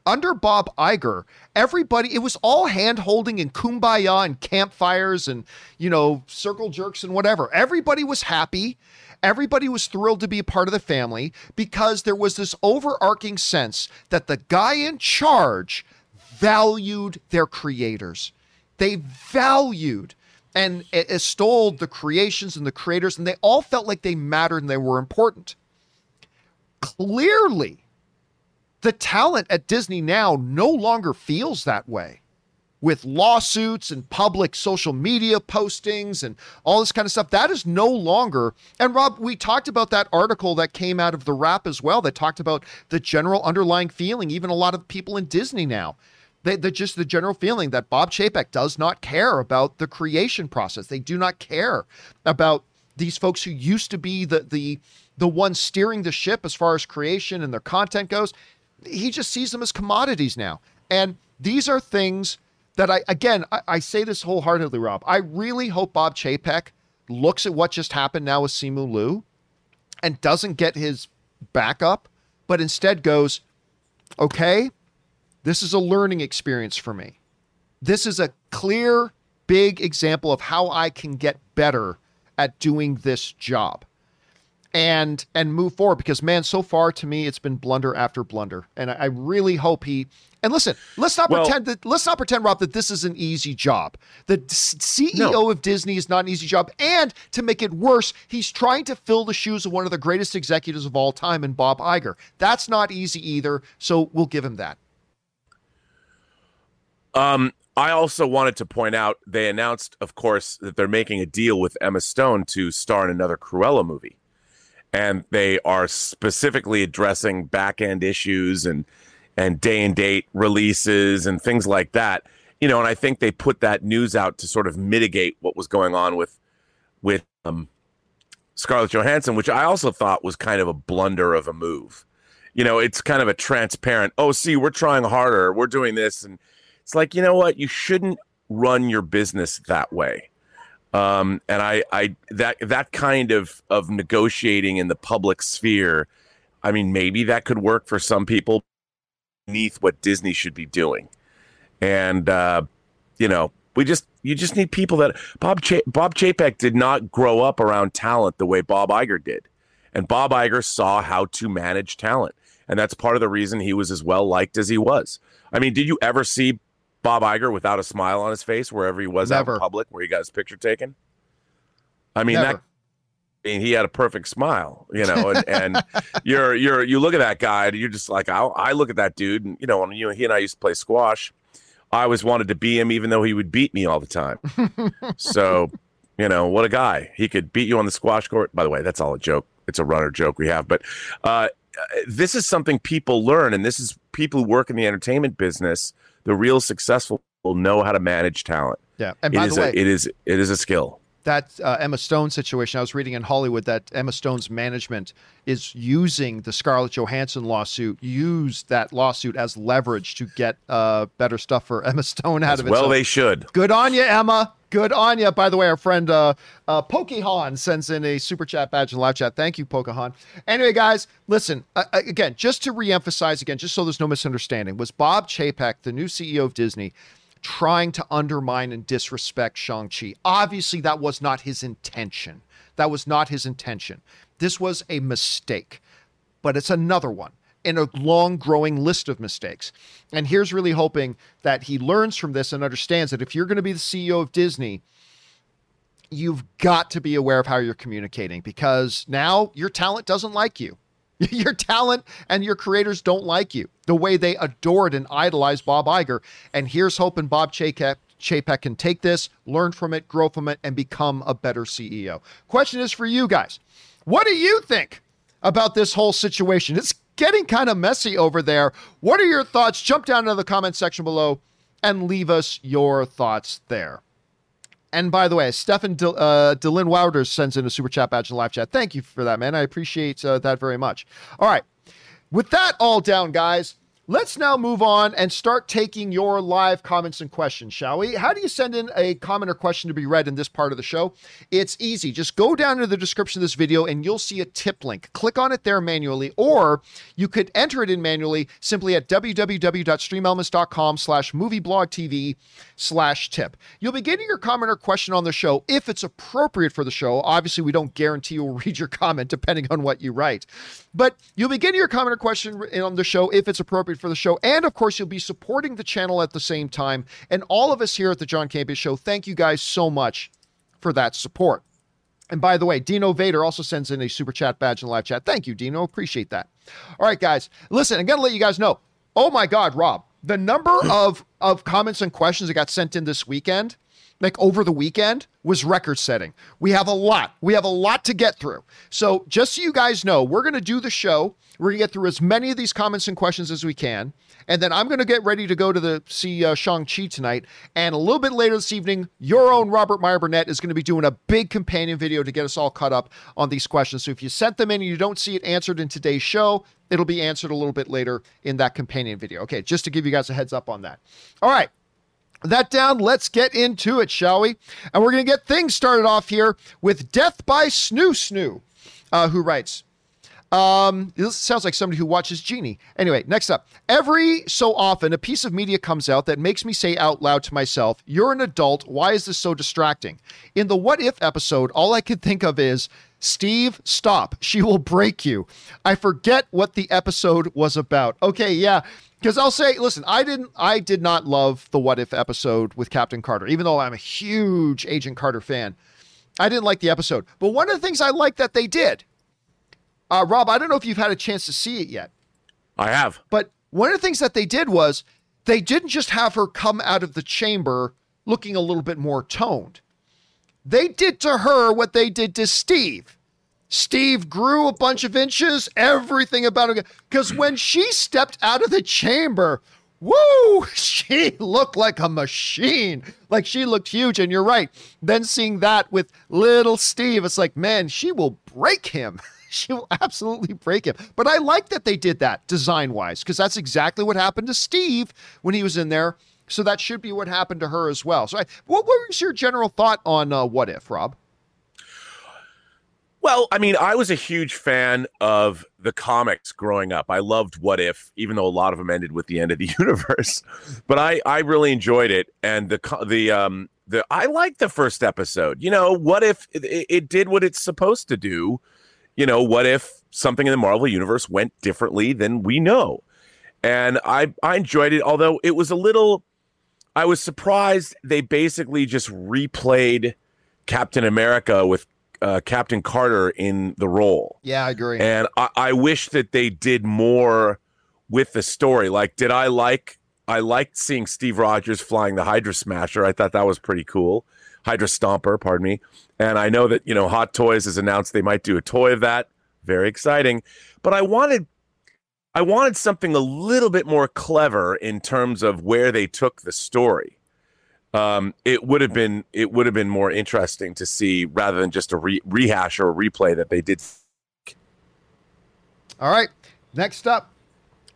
under Bob Iger, everybody, it was all hand holding and kumbaya and campfires and, you know, circle jerks and whatever. Everybody was happy. Everybody was thrilled to be a part of the family because there was this overarching sense that the guy in charge valued their creators. They valued and extolled the creations and the creators, and they all felt like they mattered and they were important. clearly the talent at Disney now no longer feels that way with lawsuits and public social media postings and all this kind of stuff. That is no longer. And Rob, we talked about that article that came out of the Wrap as well that talked about the general underlying feeling, even a lot of people in Disney now. They, they just the general feeling that Bob Chapek does not care about the creation process. They do not care about these folks who used to be the the the ones steering the ship as far as creation and their content goes. He just sees them as commodities now. And these are things that I again I, I say this wholeheartedly, Rob. I really hope Bob Chapek looks at what just happened now with Simu Liu and doesn't get his back up, but instead goes, okay, this is a learning experience for me. This is a clear, big example of how I can get better at doing this job and and move forward because man so far to me it's been blunder after blunder and i, I really hope he and listen let's not Well- pretend that let's not pretend rob that this is an easy job the ceo No. of disney is not an easy job and to make it worse he's trying to fill the shoes of one of the greatest executives of all time in bob Iger. that's not easy either so we'll give him that Um, I also wanted to point out they announced, of course, that they're making a deal with Emma Stone to star in another Cruella movie. And they are specifically addressing back end issues and and day and date releases and things like that. You know, and I think they put that news out to sort of mitigate what was going on with with um, Scarlett Johansson, which I also thought was kind of a blunder of a move. You know, it's kind of a transparent, oh, see, we're trying harder, we're doing this, and it's like you know what? You shouldn't run your business that way. Um, and I, I that that kind of of negotiating in the public sphere i mean maybe that could work for some people beneath what disney should be doing. And uh, you know we just you just need people that bob Ch- bob chapek did not grow up around talent the way bob Iger did. And bob Iger saw how to manage talent. And that's part of the reason he was as well liked as he was. I mean did you ever see Bob Iger without a smile on his face wherever he was out Never. in public where he got his picture taken. I mean Never. that I mean, he had a perfect smile, you know, and, and you're you're you look at that guy and you're just like I, I look at that dude and you know when you he and I used to play squash, I always wanted to be him even though he would beat me all the time. so, you know, what a guy. He could beat you on the squash court. By the way, that's all a joke. It's a runner joke we have, but uh this is something people learn and this is people who work in the entertainment business, the real successful will know how to manage talent. yeah and It by is the way a, it is it is a skill. That uh, Emma Stone situation, I was reading in Hollywood that Emma Stone's management is using the Scarlett Johansson lawsuit, use that lawsuit as leverage to get uh, better stuff for Emma Stone out As of it. well So they should. good on you, Emma. Good on you. By the way, our friend uh, uh, Pokehon sends in a super chat badge and live chat. Thank you, Pokehon. Anyway, guys, listen uh, uh, again, just to reemphasize again, just so there's no misunderstanding, was Bob Chapek, the new CEO of Disney, trying to undermine and disrespect Shang-Chi. Obviously, that was not his intention. That was not his intention. This was a mistake, but it's another one in a long growing list of mistakes. And here's really hoping that he learns from this and understands that if you're going to be the CEO of Disney, you've got to be aware of how you're communicating because now your talent doesn't like you. Your talent and your creators don't like you the way they adored and idolized Bob Iger. And here's hoping Bob Chapek, Chapek can take this, learn from it, grow from it, and become a better CEO. Question is for you guys What do you think about this whole situation? It's getting kind of messy over there. What are your thoughts? Jump down into the comment section below and leave us your thoughts there. And by the way, Stefan De, uh, Delin Wouters sends in a super chat badge in live chat. Thank you for that, man. I appreciate uh, that very much. All right. With that all down, guys, let's now move on and start taking your live comments and questions, shall we? How do you send in a comment or question to be read in this part of the show? It's easy. Just go down to the description of this video and you'll see a tip link. Click on it there manually, or you could enter it in manually simply at www.streamelements.com slash movieblogtv slash tip. You'll be getting your comment or question on the show if it's appropriate for the show. Obviously, we don't guarantee we'll read your comment depending on what you write. But you'll begin your comment or question on the show if it's appropriate for the show. And of course, you'll be supporting the channel at the same time. And all of us here at the John Campea Show, thank you guys so much for that support. And by the way, Dino Vader also sends in a super chat badge in the live chat. Thank you, Dino. Appreciate that. All right, guys. Listen, I'm going to let you guys know. Oh my God, Rob, the number of, of comments and questions that got sent in this weekend like over the weekend was record setting. We have a lot. We have a lot to get through. So, just so you guys know, we're going to do the show. We're going to get through as many of these comments and questions as we can. And then I'm going to get ready to go to the see uh, Shang-Chi tonight. And a little bit later this evening, your own Robert Meyer Burnett is going to be doing a big companion video to get us all caught up on these questions. So if you sent them in and you don't see it answered in today's show, it'll be answered a little bit later in that companion video. Okay, just to give you guys a heads up on that. All right that down, let's get into it, shall we? And we're going to get things started off here with Death by Snoo Snoo, uh, who writes, um, this sounds like somebody who watches Genie. Anyway, next up. Every so often, a piece of media comes out that makes me say out loud to myself, You're an adult. Why is this so distracting? In the What If episode, all I could think of is, Steve, stop. She will break you. I forget what the episode was about. Okay, yeah. Because I'll say, listen, I didn't, I did not love the What If episode with Captain Carter, even though I'm a huge Agent Carter fan. I didn't like the episode, but one of the things I liked that they did, uh, Rob, I don't know if you've had a chance to see it yet. I have, but one of the things that they did was they didn't just have her come out of the chamber looking a little bit more toned. They did to her what they did to Steve. Steve grew a bunch of inches, everything about it. Because when she stepped out of the chamber, woo, she looked like a machine. Like she looked huge. And you're right. Then seeing that with little Steve, it's like, man, she will break him. she will absolutely break him. But I like that they did that design wise, because that's exactly what happened to Steve when he was in there. So that should be what happened to her as well. So, I, what, what was your general thought on uh, What If, Rob? Well, I mean, I was a huge fan of the comics growing up. I loved What If, even though a lot of them ended with the end of the universe. But I, I really enjoyed it, and the the um the I liked the first episode. You know, what if it, it did what it's supposed to do? You know, what if something in the Marvel universe went differently than we know? And I I enjoyed it, although it was a little. I was surprised they basically just replayed Captain America with uh, Captain Carter in the role. Yeah, I agree. And I, I wish that they did more with the story. Like, did I like? I liked seeing Steve Rogers flying the Hydra Smasher. I thought that was pretty cool. Hydra Stomper, pardon me. And I know that you know Hot Toys has announced they might do a toy of that. Very exciting. But I wanted I wanted something a little bit more clever in terms of where they took the story um, it would have been it would have been more interesting to see rather than just a re- rehash or a replay that they did. All right, next up,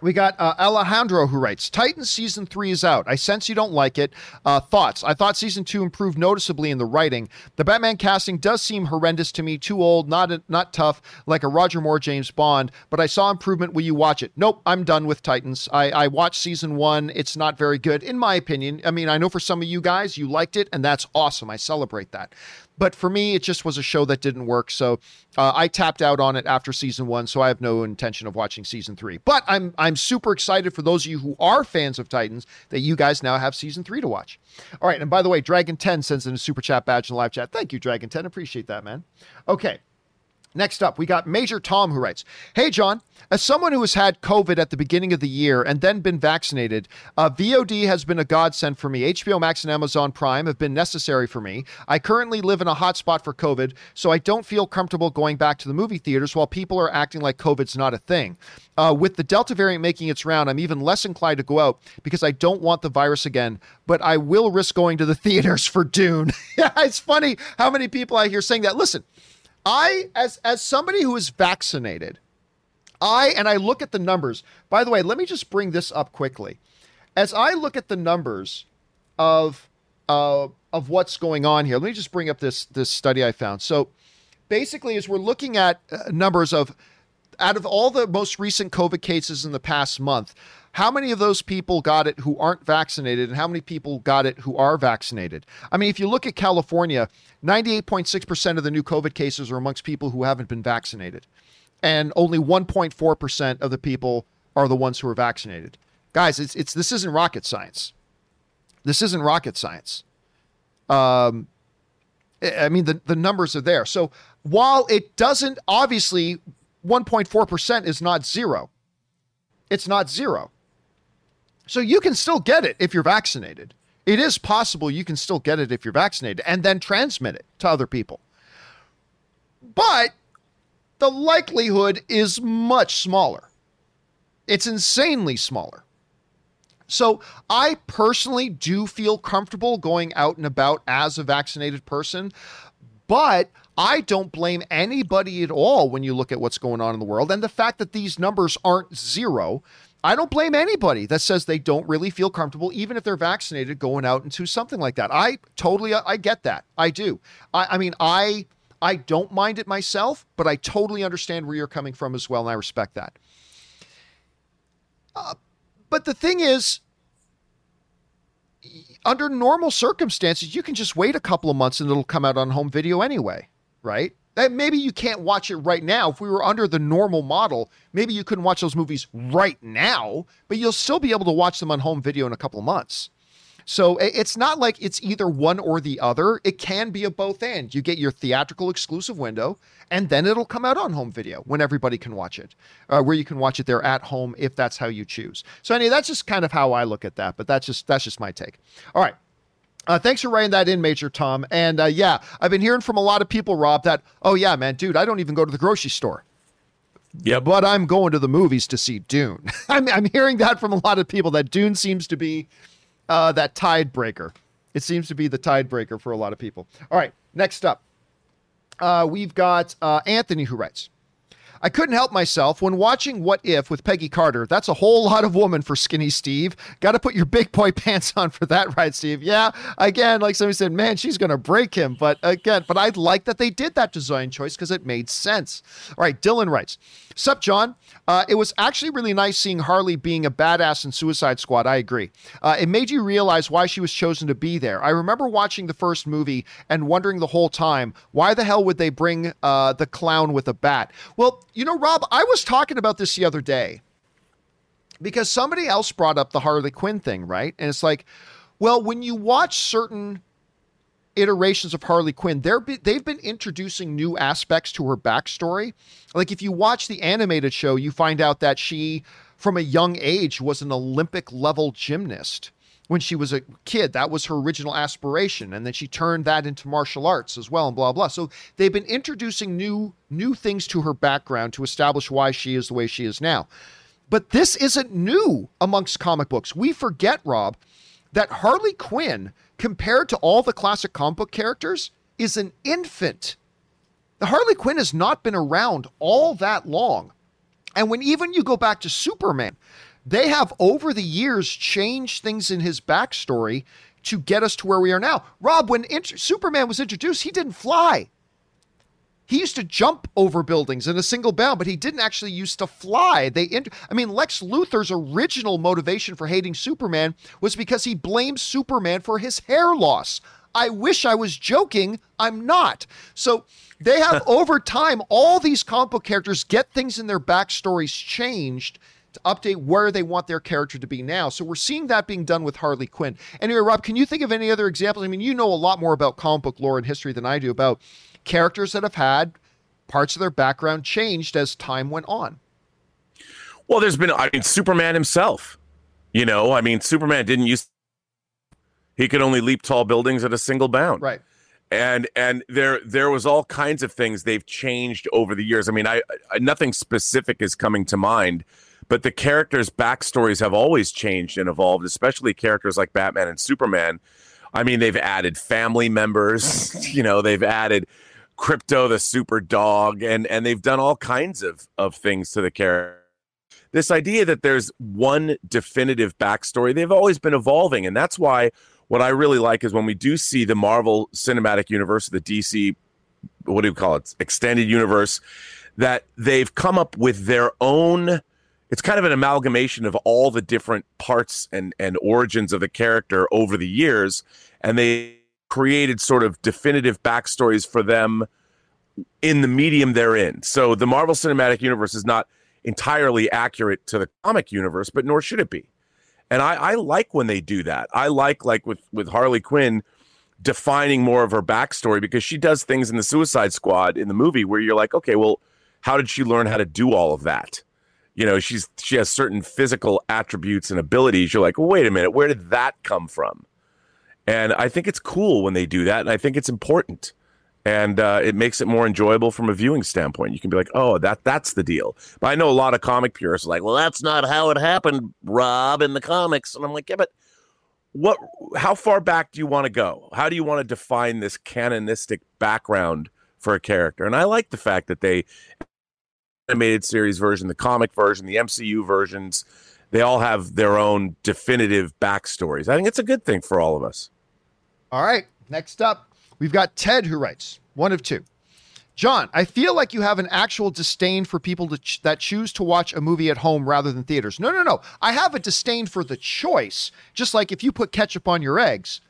we got uh, Alejandro who writes Titans season three is out. I sense you don't like it. Uh, thoughts? I thought season two improved noticeably in the writing. The Batman casting does seem horrendous to me. Too old, not not tough like a Roger Moore James Bond. But I saw improvement. Will you watch it? Nope. I'm done with Titans. I, I watched season one. It's not very good in my opinion. I mean, I know for some of you guys you liked it, and that's awesome. I celebrate that. But for me, it just was a show that didn't work. So uh, I tapped out on it after season one. So I have no intention of watching season three. But I'm I'm super excited for those of you who are fans of Titans that you guys now have season three to watch. All right, and by the way, Dragon Ten sends in a super chat badge in the live chat. Thank you, Dragon Ten. Appreciate that, man. Okay. Next up, we got Major Tom who writes Hey, John, as someone who has had COVID at the beginning of the year and then been vaccinated, uh, VOD has been a godsend for me. HBO Max and Amazon Prime have been necessary for me. I currently live in a hotspot for COVID, so I don't feel comfortable going back to the movie theaters while people are acting like COVID's not a thing. Uh, with the Delta variant making its round, I'm even less inclined to go out because I don't want the virus again, but I will risk going to the theaters for Dune. it's funny how many people I hear saying that. Listen, I as as somebody who is vaccinated, I and I look at the numbers. By the way, let me just bring this up quickly. As I look at the numbers of uh, of what's going on here, let me just bring up this this study I found. So basically, as we're looking at uh, numbers of out of all the most recent COVID cases in the past month, how many of those people got it who aren't vaccinated and how many people got it who are vaccinated? I mean, if you look at California, 98.6% of the new COVID cases are amongst people who haven't been vaccinated. And only 1.4% of the people are the ones who are vaccinated. Guys, it's, it's this isn't rocket science. This isn't rocket science. Um, I mean, the, the numbers are there. So while it doesn't, obviously, 1.4% is not zero. It's not zero. So you can still get it if you're vaccinated. It is possible you can still get it if you're vaccinated and then transmit it to other people. But the likelihood is much smaller. It's insanely smaller. So I personally do feel comfortable going out and about as a vaccinated person, but I don't blame anybody at all when you look at what's going on in the world. And the fact that these numbers aren't zero, I don't blame anybody that says they don't really feel comfortable, even if they're vaccinated, going out into something like that. I totally, I get that. I do. I, I mean, I, I don't mind it myself, but I totally understand where you're coming from as well, and I respect that. Uh, but the thing is, under normal circumstances, you can just wait a couple of months and it'll come out on home video anyway, right? That maybe you can't watch it right now. If we were under the normal model, maybe you couldn't watch those movies right now, but you'll still be able to watch them on home video in a couple of months. So it's not like it's either one or the other. It can be a both and. You get your theatrical exclusive window, and then it'll come out on home video when everybody can watch it, uh, where you can watch it there at home if that's how you choose. So anyway, that's just kind of how I look at that. But that's just that's just my take. All right. Uh, thanks for writing that in, Major Tom. And uh, yeah, I've been hearing from a lot of people, Rob, that, oh, yeah, man, dude, I don't even go to the grocery store. Yeah, But I'm going to the movies to see Dune. I'm, I'm hearing that from a lot of people that Dune seems to be uh, that tide breaker. It seems to be the tide breaker for a lot of people. All right, next up, uh, we've got uh, Anthony who writes. I couldn't help myself when watching What If with Peggy Carter. That's a whole lot of woman for skinny Steve. Got to put your big boy pants on for that, right, Steve? Yeah. Again, like somebody said, man, she's going to break him. But again, but I like that they did that design choice because it made sense. All right, Dylan writes, Sup, John? Uh, it was actually really nice seeing Harley being a badass in Suicide Squad. I agree. Uh, it made you realize why she was chosen to be there. I remember watching the first movie and wondering the whole time, why the hell would they bring uh, the clown with a bat? Well, you know, Rob, I was talking about this the other day because somebody else brought up the Harley Quinn thing, right? And it's like, well, when you watch certain iterations of Harley Quinn, be, they've been introducing new aspects to her backstory. Like if you watch the animated show, you find out that she, from a young age, was an Olympic level gymnast when she was a kid. That was her original aspiration, and then she turned that into martial arts as well, and blah blah. So they've been introducing new new things to her background to establish why she is the way she is now. But this isn't new amongst comic books. We forget, Rob, that Harley Quinn, compared to all the classic comic book characters, is an infant. The Harley Quinn has not been around all that long. And when even you go back to Superman, they have over the years changed things in his backstory to get us to where we are now. Rob, when Superman was introduced, he didn't fly. He used to jump over buildings in a single bound, but he didn't actually used to fly. They, I mean, Lex Luthor's original motivation for hating Superman was because he blamed Superman for his hair loss. I wish I was joking. I'm not. So they have over time, all these comic book characters get things in their backstories changed to update where they want their character to be now. So we're seeing that being done with Harley Quinn. Anyway, Rob, can you think of any other examples? I mean, you know a lot more about comic book lore and history than I do about characters that have had parts of their background changed as time went on. Well, there's been, I mean, Superman himself. You know, I mean, Superman didn't use, he could only leap tall buildings at a single bound. Right and and there there was all kinds of things they've changed over the years. I mean, I, I, nothing specific is coming to mind, but the characters' backstories have always changed and evolved, especially characters like Batman and Superman. I mean, they've added family members, you know, they've added Krypto the super dog, and and they've done all kinds of of things to the character. This idea that there's one definitive backstory, they've always been evolving, and that's why what I really like is when we do see the Marvel Cinematic Universe, the DC, what do you call it, extended universe, that they've come up with their own it's kind of an amalgamation of all the different parts and and origins of the character over the years and they created sort of definitive backstories for them in the medium they're in. So the marvel cinematic universe is not entirely accurate to the comic universe but nor should it be. And i i like when they do that. I like like with with harley quinn defining more of her backstory because she does things in the Suicide Squad in the movie where you're like, okay, well, how did she learn how to do all of that? You know, she's she has certain physical attributes and abilities. You're like, wait a minute, where did that come from? And I think it's cool when they do that, and I think it's important, and uh, it makes it more enjoyable from a viewing standpoint. You can be like, oh, that that's the deal. But I know a lot of comic purists are like, well, that's not how it happened, Rob, in the comics, and I'm like, yeah, but what how far back do you want to go how do you want to define this canonistic background for a character and i like the fact that they animated series version the comic version the mcu versions they all have their own definitive backstories i think it's a good thing for all of us all right next up we've got ted who writes one of two John, I feel like you have an actual disdain for people ch- that choose to watch a movie at home rather than theaters. No, no, no. I have a disdain for the choice. Just like if you put ketchup on your eggs,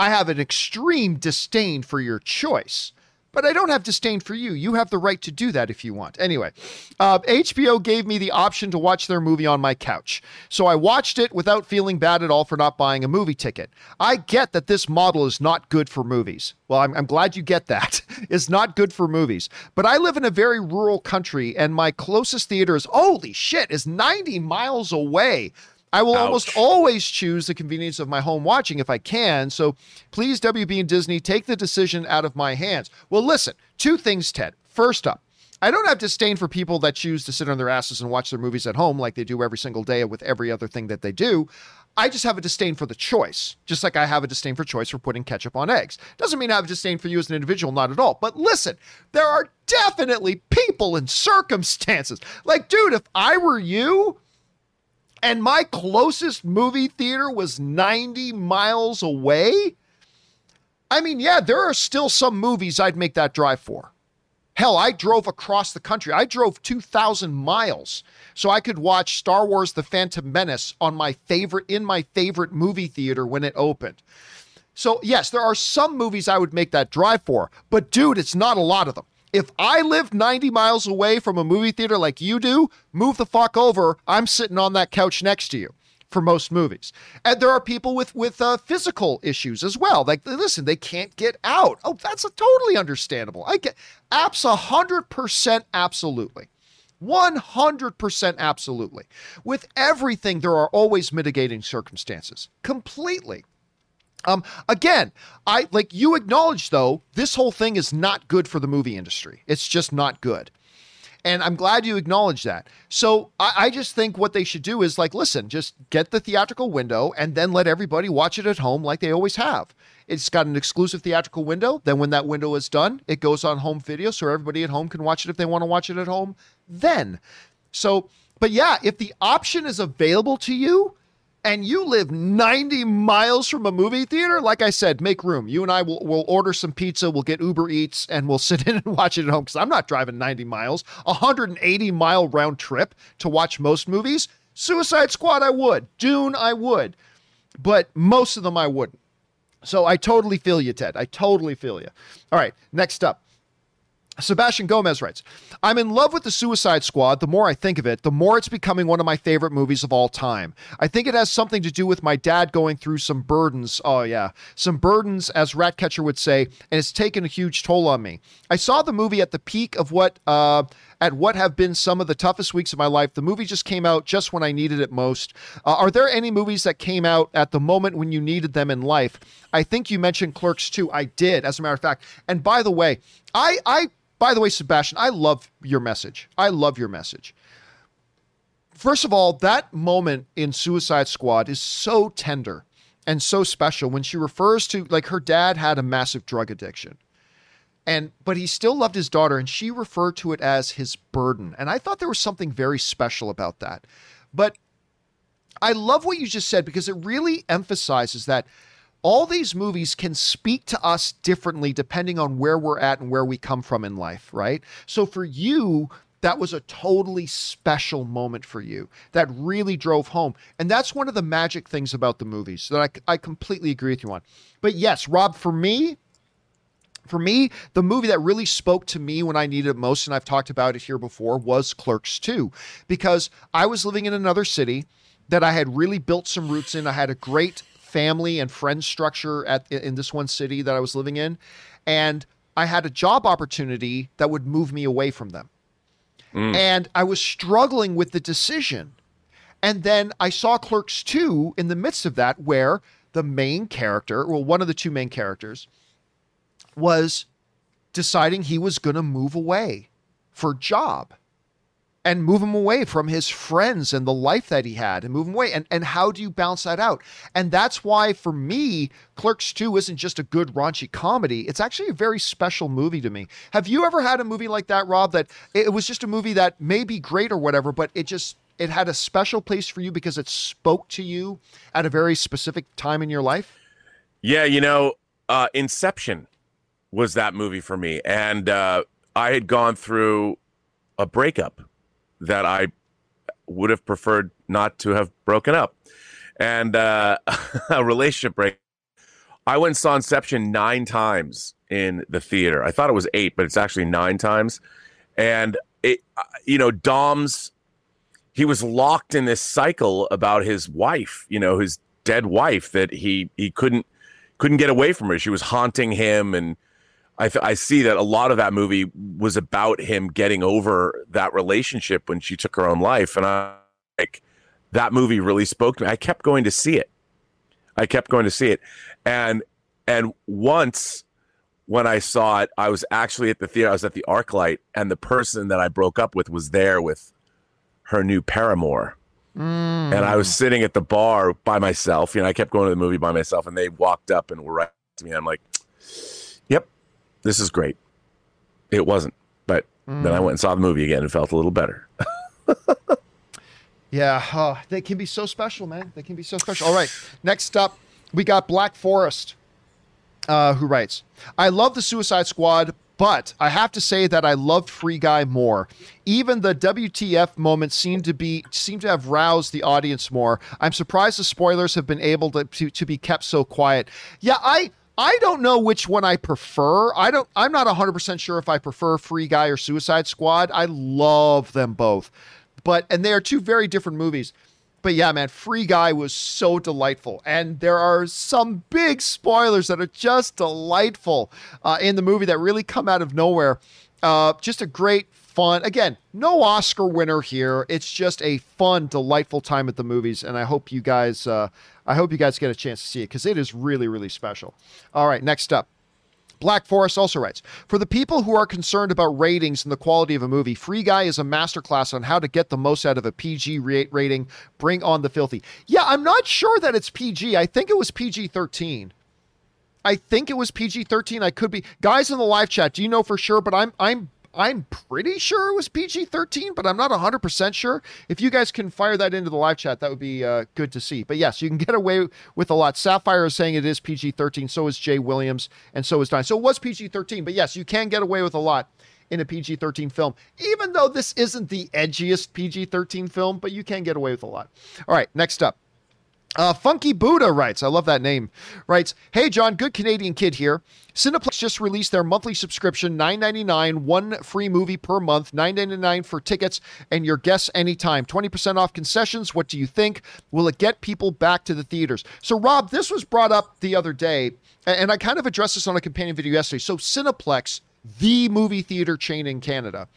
I have an extreme disdain for your choice but I don't have disdain for you. You have the right to do that if you want. Anyway, uh, HBO gave me the option to watch their movie on my couch. So I watched it without feeling bad at all for not buying a movie ticket. I get that this model is not good for movies. Well, I'm, I'm glad you get that. it's not good for movies. But I live in a very rural country, and my closest theater is, holy shit, is 90 miles away. I will Ouch. almost always choose the convenience of my home watching if I can. So please, WB and Disney, take the decision out of my hands. Well, listen, two things, Ted. First up, I don't have disdain for people that choose to sit on their asses and watch their movies at home like they do every single day with every other thing that they do. I just have a disdain for the choice, just like I have a disdain for choice for putting ketchup on eggs. Doesn't mean I have a disdain for you as an individual, not at all. But listen, there are definitely people and circumstances. Like, dude, if I were you, and my closest movie theater was 90 miles away. I mean, yeah, there are still some movies I'd make that drive for. Hell, I drove across the country. I drove 2,000 miles so I could watch Star Wars The Phantom Menace on my favorite in my favorite movie theater when it opened. So, yes, there are some movies I would make that drive for, but dude, it's not a lot of them. If I live 90 miles away from a movie theater like you do, move the fuck over. I'm sitting on that couch next to you for most movies. And there are people with with uh, physical issues as well. Like, listen, they can't get out. Oh, that's totally understandable. I get apps hundred percent, absolutely. 100% absolutely. With everything, there are always mitigating circumstances. Completely. Um, again, I like you acknowledge though, this whole thing is not good for the movie industry. It's just not good. And I'm glad you acknowledge that. So I, I, just think what they should do is like, listen, just get the theatrical window and then let everybody watch it at home like they always have. It's got an exclusive theatrical window. Then when that window is done, it goes on home video so everybody at home can watch it if they want to watch it at home then. So, but yeah, if the option is available to you, and you live 90 miles from a movie theater, like I said, make room. You and I will will order some pizza, we'll get Uber Eats, and we'll sit in and watch it at home because I'm not driving 90 miles, 180 mile round trip to watch most movies. Suicide Squad, I would. Dune, I would. But most of them, I wouldn't. So I totally feel you, Ted. I totally feel you. All right, next up. Sebastian Gomez writes, I'm in love with the Suicide Squad. The more I think of it, the more it's becoming one of my favorite movies of all time. I think it has something to do with my dad going through some burdens. Oh, yeah. Some burdens, as Ratcatcher would say, and it's taken a huge toll on me. I saw the movie at the peak of what, uh, at what have been some of the toughest weeks of my life. The movie just came out just when I needed it most. Uh, are there any movies that came out at the moment when you needed them in life? I think you mentioned Clerks 2. I did, as a matter of fact. And by the way, I, I by the way, Sebastian, I love your message. I love your message. First of all, that moment in Suicide Squad is so tender and so special when she refers to like her dad had a massive drug addiction. And but he still loved his daughter and she referred to it as his burden. And I thought there was something very special about that. But I love what you just said because it really emphasizes that all these movies can speak to us differently depending on where we're at and where we come from in life, right? So for you, that was a totally special moment for you that really drove home. And that's one of the magic things about the movies that I, I completely agree with you on. But yes, Rob, for me, for me, the movie that really spoke to me when I needed it most, and I've talked about it here before, was Clerks 2, because I was living in another city that I had really built some roots in. I had a great family and friend structure at in this one city that I was living in, and I had a job opportunity that would move me away from them. Mm. And I was struggling with the decision. And then I saw Clerks 2 in the midst of that, where the main character, well, one of the two main characters, was deciding he was going to move away for job and move him away from his friends and the life that he had and move him away. And, and how do you balance that out? And that's why, for me, Clerks 2 isn't just a good raunchy comedy. It's actually a very special movie to me. Have you ever had a movie like that, Rob, that it was just a movie that may be great or whatever, but it just it had a special place for you because it spoke to you at a very specific time in your life? Yeah, you know, uh, Inception was that movie for me. And uh, I had gone through a breakup that I would have preferred not to have broken up, and uh, a relationship break. I went saw Inception nine times in the theater. I thought it was eight, but it's actually nine times. And it, uh, you know, Dom's, he was locked in this cycle about his wife, you know, his dead wife that he he couldn't couldn't get away from her. She was haunting him and I, th- I see that a lot of that movie was about him getting over that relationship when she took her own life, and I like that movie really spoke to me. I kept going to see it. I kept going to see it, and and once when I saw it, I was actually at the theater. I was at the ArcLight, and the person that I broke up with was there with her new paramour. Mm. And I was sitting at the bar by myself. You know, I kept going to the movie by myself, and they walked up and were right to me. I'm like, this is great. It wasn't, but mm. then I went and saw the movie again and felt a little better. yeah, oh, they can be so special, man. They can be so special. All right, next up, we got Black Forest, uh, who writes, "I love the Suicide Squad." But I have to say that I loved Free Guy more. Even the WTF moment seemed to be seemed to have roused the audience more. I'm surprised the spoilers have been able to, to, to be kept so quiet. Yeah, I I don't know which one I prefer. I don't I'm not 100% sure if I prefer Free Guy or Suicide Squad. I love them both. But and they are two very different movies. But yeah, man, Free Guy was so delightful. And there are some big spoilers that are just delightful uh, in the movie that really come out of nowhere. Uh, just a great fun. Again, no Oscar winner here. It's just a fun, delightful time at the movies, and I hope you guys, uh, I hope you guys get a chance to see it because it is really, really special. All right, next up. Black Forest also writes For the people who are concerned about ratings and the quality of a movie, Free Guy is a masterclass on how to get the most out of a PG rating. Bring on the filthy. Yeah, I'm not sure that it's PG. I think it was PG 13. I think it was PG 13. I could be. Guys in the live chat, do you know for sure? But I'm I'm I'm pretty sure it was PG 13, but I'm not 100% sure. If you guys can fire that into the live chat, that would be uh, good to see. But yes, you can get away with a lot. Sapphire is saying it is PG 13, so is Jay Williams, and so is Don. So it was PG 13, but yes, you can get away with a lot in a PG 13 film, even though this isn't the edgiest PG 13 film, but you can get away with a lot. All right, next up. Uh, Funky Buddha writes, I love that name, writes, Hey, John, good Canadian kid here. Cineplex just released their monthly subscription, $9.99, one free movie per month, $9.99 for tickets and your guests anytime. 20% off concessions. What do you think? Will it get people back to the theaters? So, Rob, this was brought up the other day, and I kind of addressed this on a companion video yesterday. So, Cineplex, the movie theater chain in Canada,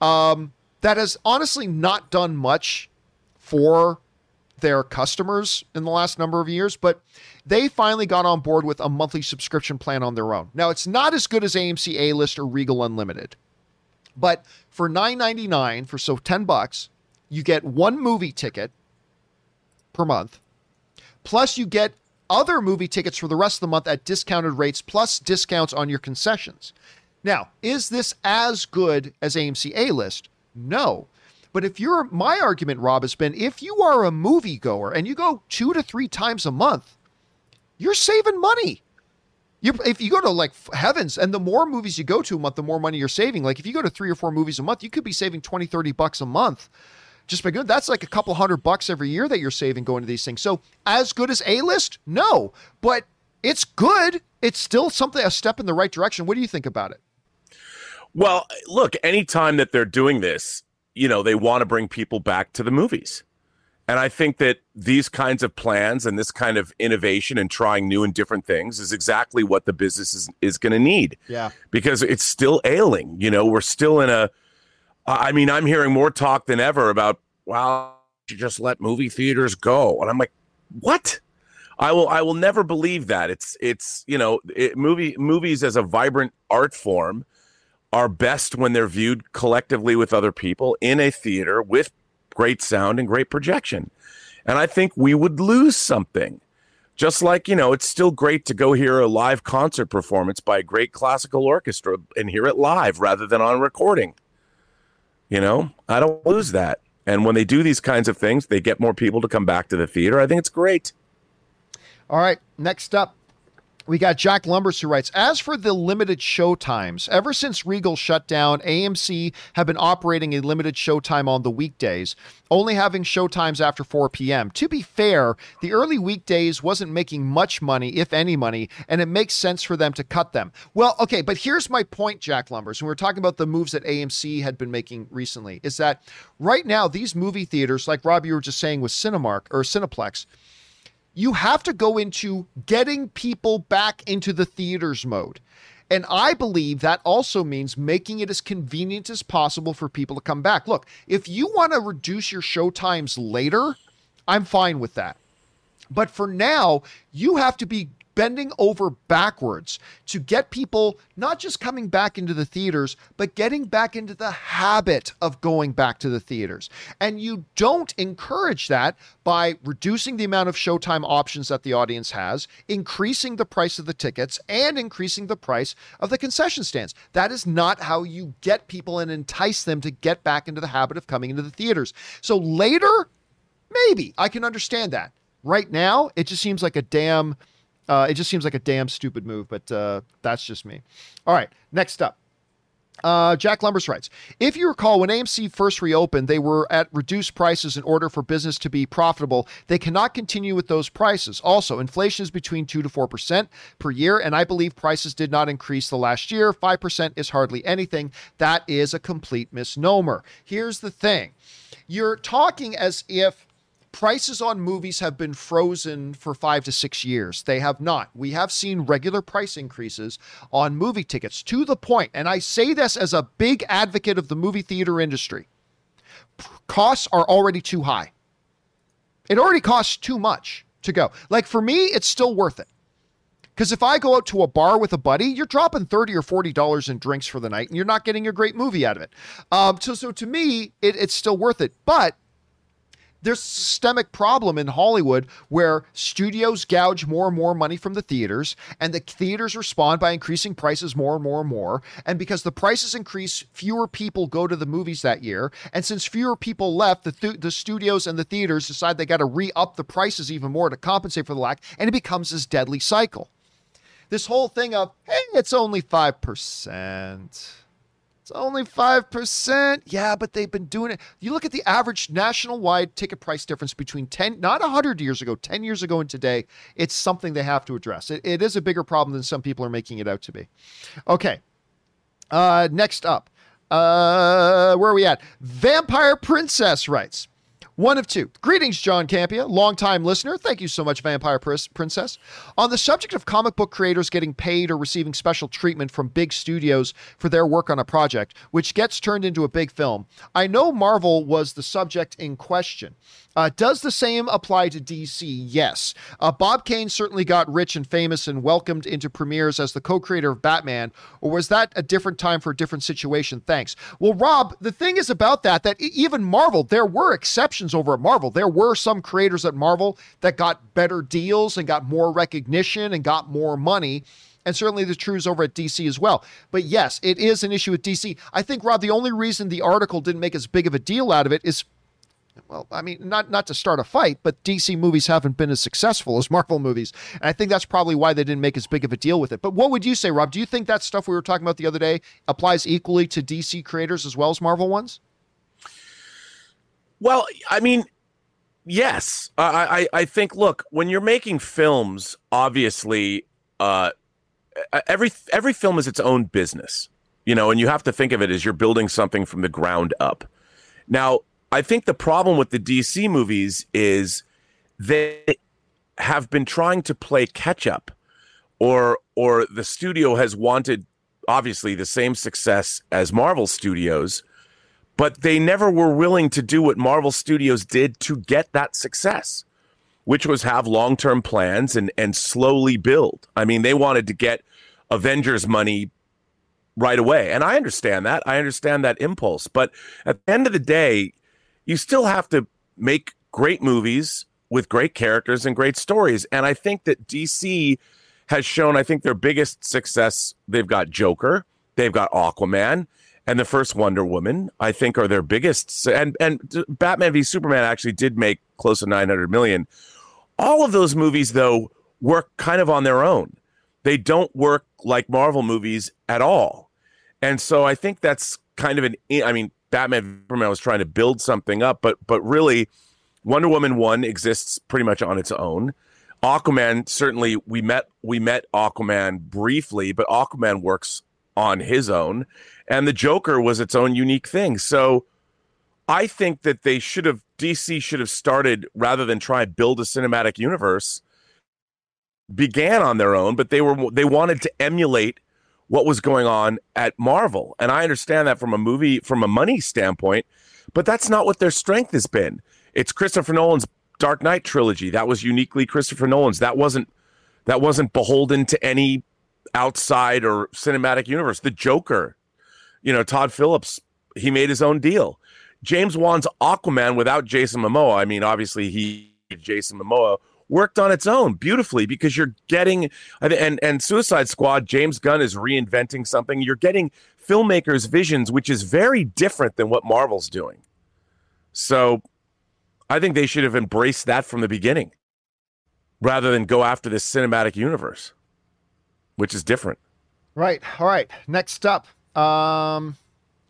um, that has honestly not done much for their customers in the last number of years, but they finally got on board with a monthly subscription plan on their own. Now, it's not as good as AMC A List or Regal Unlimited, but for $9.99, for so 10 bucks, you get one movie ticket per month, plus you get other movie tickets for the rest of the month at discounted rates, plus discounts on your concessions. Now, is this as good as AMC A List? No. But if you're, my argument, Rob, has been if you are a moviegoer and you go two to three times a month, you're saving money. You, if you go to like heavens and the more movies you go to a month, the more money you're saving. Like if you go to three or four movies a month, you could be saving 20, 30 bucks a month just by good. That's like a couple hundred bucks every year that you're saving going to these things. So as good as A list? No, but it's good. It's still something, a step in the right direction. What do you think about it? Well, look, anytime that they're doing this, you know, they want to bring people back to the movies. And I think that these kinds of plans and this kind of innovation and trying new and different things is exactly what the business is, is going to need. Yeah. Because it's still ailing. You know, we're still in a, I mean, I'm hearing more talk than ever about, well, you just let movie theaters go. And I'm like, what? I will I will never believe that. It's it's you know it, movie movies as a vibrant art form are best when they're viewed collectively with other people in a theater with great sound and great projection. And I think we would lose something. Just like, you know, it's still great to go hear a live concert performance by a great classical orchestra and hear it live rather than on recording. You know, I don't lose that. And when they do these kinds of things, they get more people to come back to the theater. I think it's great. All right, next up, we got Jack Lumbers who writes As for the limited show times, ever since Regal shut down, AMC have been operating a limited showtime on the weekdays, only having showtimes after 4 p.m. To be fair, the early weekdays wasn't making much money, if any money, and it makes sense for them to cut them. Well, okay, but here's my point, Jack Lumbers, when we are talking about the moves that AMC had been making recently, is that right now, these movie theaters, like Rob, you were just saying with Cinemark or Cineplex, you have to go into getting people back into the theaters mode. And I believe that also means making it as convenient as possible for people to come back. Look, if you want to reduce your show times later, I'm fine with that. But for now, you have to be bending over backwards to get people not just coming back into the theaters, but getting back into the habit of going back to the theaters. And you don't encourage that by reducing the amount of showtime options that the audience has, increasing the price of the tickets, and increasing the price of the concession stands. That is not how you get people and entice them to get back into the habit of coming into the theaters. So later, maybe I can understand that. Right now, it just seems like a damn uh, it just seems like a damn stupid move, but uh, that's just me. All right, next up. Uh, Jack Lumbers writes If you recall, when AMC first reopened, they were at reduced prices in order for business to be profitable. They cannot continue with those prices. Also, inflation is between 2 to 4% per year, and I believe prices did not increase the last year. 5% is hardly anything. That is a complete misnomer. Here's the thing you're talking as if prices on movies have been frozen for five to six years. They have not. We have seen regular price increases on movie tickets to the point, and I say this as a big advocate of the movie theater industry costs are already too high. It already costs too much to go. Like for me, it's still worth it. Because if I go out to a bar with a buddy, you're dropping thirty or forty dollars in drinks for the night, and you're not getting a great movie out of it. Um, so, so to me, it, it's still worth it. But there's a systemic problem in Hollywood where studios gouge more and more money from the theaters, and the theaters respond by increasing prices more and more and more. And because the prices increase, fewer people go to the movies that year. And since fewer people left, the, th- the studios and the theaters decide they got to re up the prices even more to compensate for the lack, and it becomes this deadly cycle. This whole thing of, hey, it's only 5%. It's only 5%. Yeah, but they've been doing it. You look at the average national wide ticket price difference between 10, not 100 years ago, 10 years ago and today. It's something they have to address. it, it is a bigger problem than some people are making it out to be. Okay. Uh, next up. Uh, where are we at? Vampire Princess writes. One of two. Greetings, John Campea, longtime listener. Thank you so much, Vampire Princess. On the subject of comic book creators getting paid or receiving special treatment from big studios for their work on a project, which gets turned into a big film, I know Marvel was the subject in question. Uh, does the same apply to DC? Yes. Uh, Bob Kane certainly got rich and famous and welcomed into premieres as the co creator of Batman, or was that a different time for a different situation? Thanks. Well, Rob, the thing is about that, that even Marvel, there were exceptions over at Marvel. There were some creators at Marvel that got better deals and got more recognition and got more money and certainly the truths over at DC as well. But yes, it is an issue with DC. I think Rob, the only reason the article didn't make as big of a deal out of it is well, I mean, not not to start a fight, but DC movies haven't been as successful as Marvel movies, and I think that's probably why they didn't make as big of a deal with it. But what would you say, Rob? Do you think that stuff we were talking about the other day applies equally to DC creators as well as Marvel ones? Well, I mean, yes. I I, I think. Look, when you're making films, obviously, uh, every every film is its own business, you know, and you have to think of it as you're building something from the ground up. Now, I think the problem with the DC movies is they have been trying to play catch up or or the studio has wanted obviously the same success as Marvel Studios, but they never were willing to do what Marvel Studios did to get that success, which was have long-term plans and and slowly build. I mean, they wanted to get Avengers money right away. And I understand that. I understand that impulse, but at the end of the day, you still have to make great movies with great characters and great stories. And I think that DC has shown, I think, their biggest success. They've got Joker, they've got Aquaman, and the first Wonder Woman. I think are their biggest. And and Batman v Superman actually did make close to nine hundred million. All of those movies, though, work kind of on their own. They don't work like Marvel movies at all. And so I think that's kind of an. I mean, Batman Superman was trying to build something up, but but really, Wonder Woman one exists pretty much on its own. Aquaman certainly we met we met Aquaman briefly, but Aquaman works on his own, and the Joker was its own unique thing. So I think that they should have DC should have started rather than try build a cinematic universe began on their own, but they were they wanted to emulate what was going on at Marvel. And I understand that from a movie from a money standpoint, but that's not what their strength has been. It's Christopher Nolan's Dark Knight trilogy. That was uniquely Christopher Nolan's. That wasn't that wasn't beholden to any outside or cinematic universe. The Joker, you know, Todd Phillips, he made his own deal. James Wan's Aquaman without Jason Momoa. I mean, obviously he Jason Momoa worked on its own beautifully because you're getting and and Suicide Squad. James Gunn is reinventing something. You're getting filmmakers' visions, which is very different than what Marvel's doing. So I think they should have embraced that from the beginning rather than go after this cinematic universe, which is different. Right. All right. Next up, um,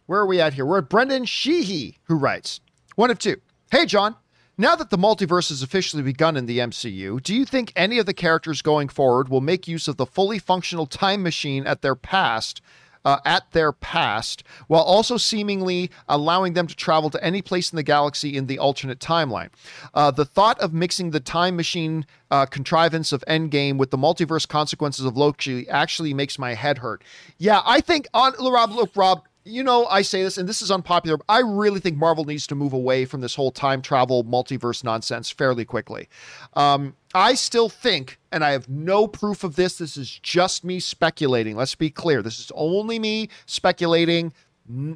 where are we at here? We're at Brendan Sheehy, who writes one of two. Hey, John. Now that the multiverse has officially begun in the MCU, do you think any of the characters going forward will make use of the fully functional time machine at their past uh, at their past, while also seemingly allowing them to travel to any place in the galaxy in the alternate timeline. Uh, the thought of mixing the time machine uh, contrivance of Endgame with the multiverse consequences of Loki actually makes my head hurt. Yeah, I think on Rob, look, Rob, you know, I say this, and this is unpopular. I really think Marvel needs to move away from this whole time travel multiverse nonsense fairly quickly. Um, I still think, and I have no proof of this, this is just me speculating. Let's be clear. This is only me speculating.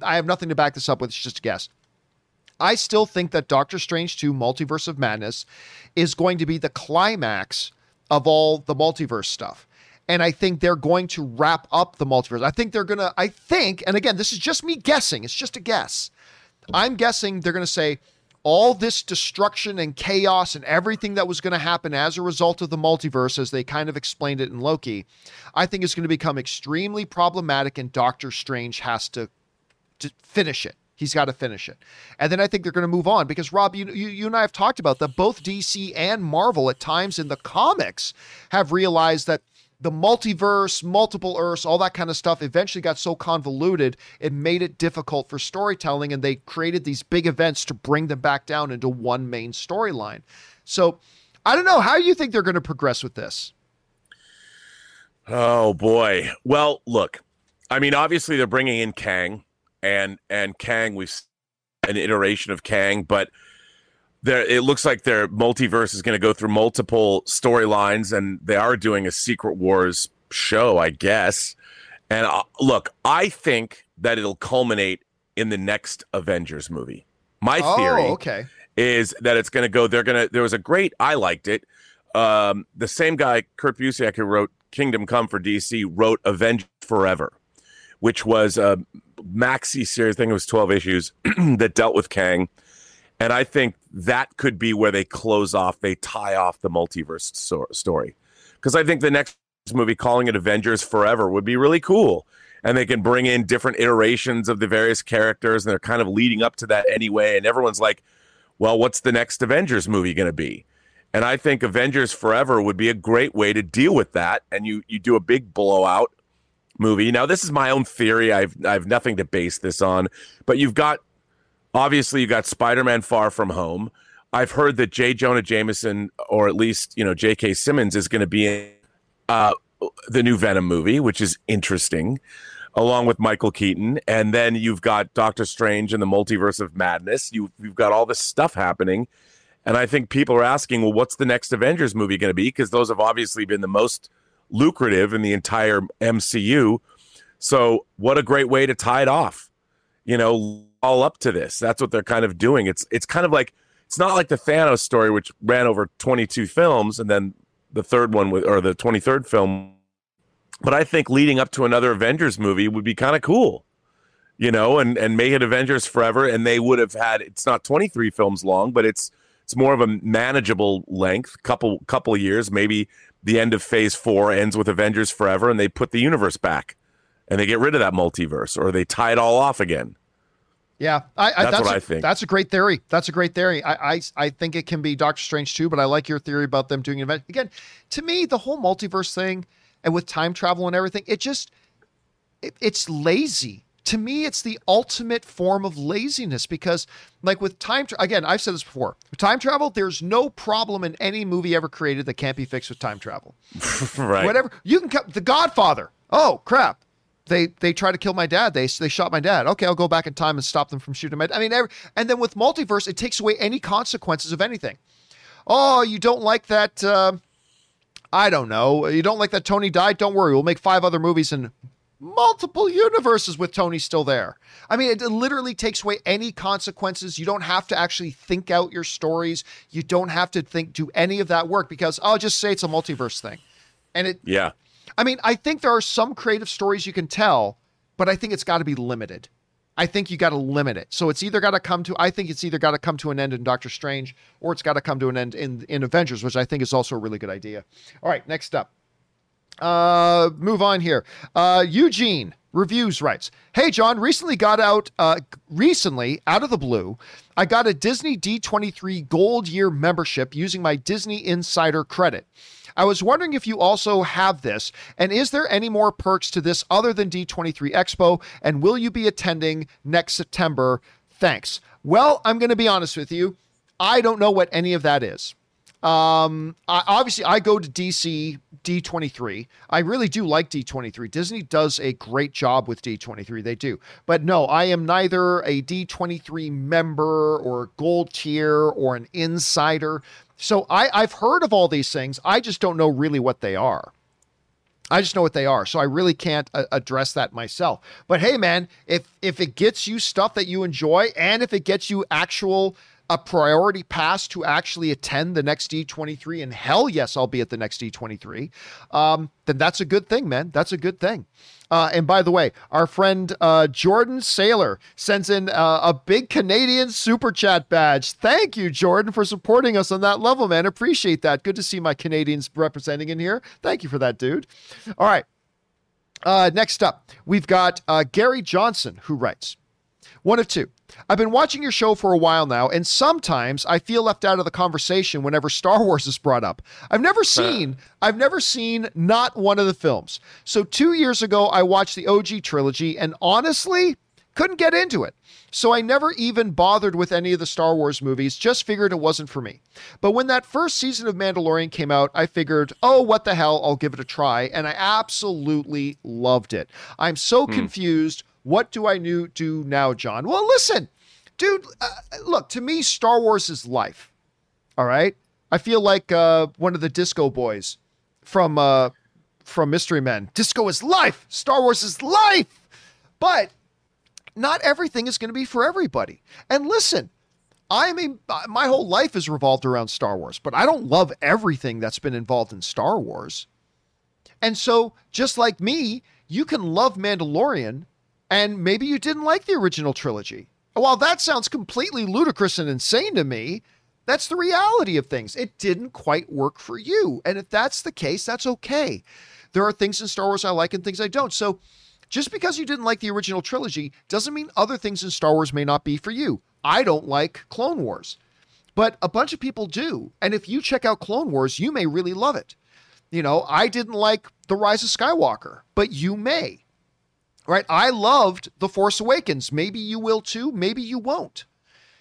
I have nothing to back this up with. It's just a guess. I still think that Doctor Strange 2 Multiverse of Madness is going to be the climax of all the multiverse stuff and I think they're going to wrap up the multiverse. I think they're going to, I think, and again, this is just me guessing, it's just a guess. I'm guessing they're going to say all this destruction and chaos and everything that was going to happen as a result of the multiverse, as they kind of explained it in Loki, I think is going to become extremely problematic, and Doctor Strange has to, to finish it. He's got to finish it. And then I think they're going to move on because, Rob, you, you, you and I have talked about that both DC and Marvel at times in the comics have realized that the multiverse, multiple Earths, all that kind of stuff eventually got so convoluted, it made it difficult for storytelling. And they created these big events to bring them back down into one main storyline. So I don't know. How you think they're going to progress with this? Oh, boy. Well, look, I mean, obviously they're bringing in Kang, and and Kang, we've an iteration of Kang, but there it looks like their multiverse is going to go through multiple storylines and they are doing a secret wars show i guess. And uh, look i think that it'll culminate in the next avengers movie. My oh, theory okay. is that it's going to go they're going to there was a great i liked it. Um, the same guy kurt busiek who wrote kingdom come for dc wrote avengers forever which was a maxi series i think it was 12 issues that dealt with kang and I think that could be where they close off, they tie off the multiverse so- story. Because I think the next movie, calling it Avengers Forever, would be really cool. And they can bring in different iterations of the various characters, and they're kind of leading up to that anyway. And everyone's like, well, what's the next Avengers movie going to be? And I think Avengers Forever would be a great way to deal with that. And you you do a big blowout movie. Now, this is my own theory. I've I've nothing to base this on, but you've got Obviously, you got Spider Man Far From Home. I've heard that J. Jonah Jameson, or at least, you know, J.K. Simmons, is going to be in uh, the new Venom movie, which is interesting, along with Michael Keaton. And then you've got Doctor Strange and the Multiverse of Madness. You, you've got all this stuff happening. And I think people are asking, well, what's the next Avengers movie going to be? Because those have obviously been the most lucrative in the entire MCU. So, what a great way to tie it off, you know, all up to this. That's what they're kind of doing. It's it's kind of like it's not like the Thanos story, which ran over 22 films, and then the third one with, or the 23rd film. But I think leading up to another Avengers movie would be kind of cool, you know, and and make it Avengers Forever, and they would have had. It's not 23 films long, but it's it's more of a manageable length, couple couple years. Maybe the end of Phase Four ends with Avengers Forever, and they put the universe back, and they get rid of that multiverse, or they tie it all off again. Yeah, I, I, that's, that's what a, I think. That's a great theory. That's a great theory. I, I, I think it can be Doctor Strange too, but I like your theory about them doing an event. Again, to me, the whole multiverse thing and with time travel and everything, it just it, it's lazy to me, it's the ultimate form of laziness because, like with time, tra- again, I've said this before. With time travel, there's no problem in any movie ever created that can't be fixed with time travel. right. Whatever you can, cut The Godfather. Oh crap! They they try to kill my dad. They they shot my dad. Okay, I'll go back in time and stop them from shooting my. Dad. I mean, every, and then with multiverse, it takes away any consequences of anything. Oh, you don't like that? Uh, I don't know. You don't like that Tony died? Don't worry. We'll make five other movies and multiple universes with Tony still there. I mean, it literally takes away any consequences. You don't have to actually think out your stories. You don't have to think do any of that work because I'll just say it's a multiverse thing. And it Yeah. I mean, I think there are some creative stories you can tell, but I think it's got to be limited. I think you got to limit it. So it's either got to come to I think it's either got to come to an end in Doctor Strange or it's got to come to an end in in Avengers, which I think is also a really good idea. All right, next up. Uh, move on here. Uh, Eugene reviews writes, "Hey John, recently got out. Uh, recently out of the blue, I got a Disney D23 Gold Year membership using my Disney Insider credit. I was wondering if you also have this, and is there any more perks to this other than D23 Expo? And will you be attending next September? Thanks. Well, I'm going to be honest with you. I don't know what any of that is. Um, I, obviously, I go to DC D23. I really do like D23. Disney does a great job with D23. They do. But no, I am neither a D23 member or gold tier or an insider. So I, I've heard of all these things. I just don't know really what they are. I just know what they are, so I really can't uh, address that myself. But hey, man, if if it gets you stuff that you enjoy, and if it gets you actual a priority pass to actually attend the next D23, and hell yes, I'll be at the next D23, um, then that's a good thing, man. That's a good thing. Uh, and by the way, our friend uh, Jordan Sailor sends in uh, a big Canadian super chat badge. Thank you, Jordan, for supporting us on that level, man. Appreciate that. Good to see my Canadians representing in here. Thank you for that, dude. All right. Uh, next up, we've got uh, Gary Johnson, who writes one of two. I've been watching your show for a while now, and sometimes I feel left out of the conversation whenever Star Wars is brought up. I've never seen, I've never seen not one of the films. So two years ago, I watched the OG trilogy, and honestly, couldn't get into it. So I never even bothered with any of the Star Wars movies, just figured it wasn't for me. But when that first season of Mandalorian came out, I figured, oh, what the hell, I'll give it a try. And I absolutely loved it. I'm so hmm. confused what do I new, do now, John? Well, listen, dude, uh, look, to me, Star Wars is life. All right. I feel like uh, one of the disco boys from uh, from Mystery Men. Disco is life. Star Wars is life. But not everything is going to be for everybody. And listen, I mean, my whole life is revolved around Star Wars, but I don't love everything that's been involved in Star Wars. And so, just like me, you can love Mandalorian and maybe you didn't like the original trilogy. While that sounds completely ludicrous and insane to me, that's the reality of things. It didn't quite work for you. And if that's the case, that's okay. There are things in Star Wars I like and things I don't. So just because you didn't like the original trilogy doesn't mean other things in Star Wars may not be for you. I don't like Clone Wars, but a bunch of people do. And if you check out Clone Wars, you may really love it. You know, I didn't like The Rise of Skywalker, but you may right? I loved The Force Awakens. Maybe you will too. Maybe you won't.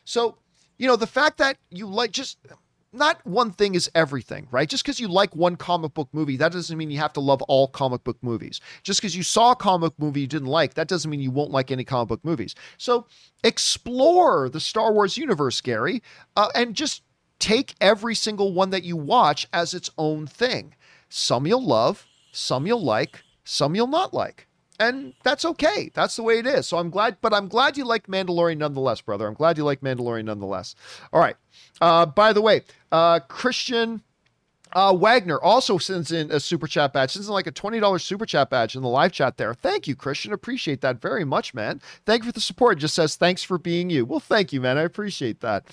So, you know, the fact that you like just not one thing is everything, right? Just because you like one comic book movie, that doesn't mean you have to love all comic book movies. Just because you saw a comic movie you didn't like, that doesn't mean you won't like any comic book movies. So explore the Star Wars universe, Gary, uh, and just take every single one that you watch as its own thing. Some you'll love, some you'll like, some you'll not like and that's okay. That's the way it is. So I'm glad, but I'm glad you like Mandalorian nonetheless, brother. I'm glad you like Mandalorian nonetheless. All right. Uh, by the way, uh, Christian uh, Wagner also sends in a super chat badge. Sends in like a twenty dollars super chat badge in the live chat there. Thank you, Christian. Appreciate that very much, man. Thank you for the support. It just says thanks for being you. Well, thank you, man. I appreciate that.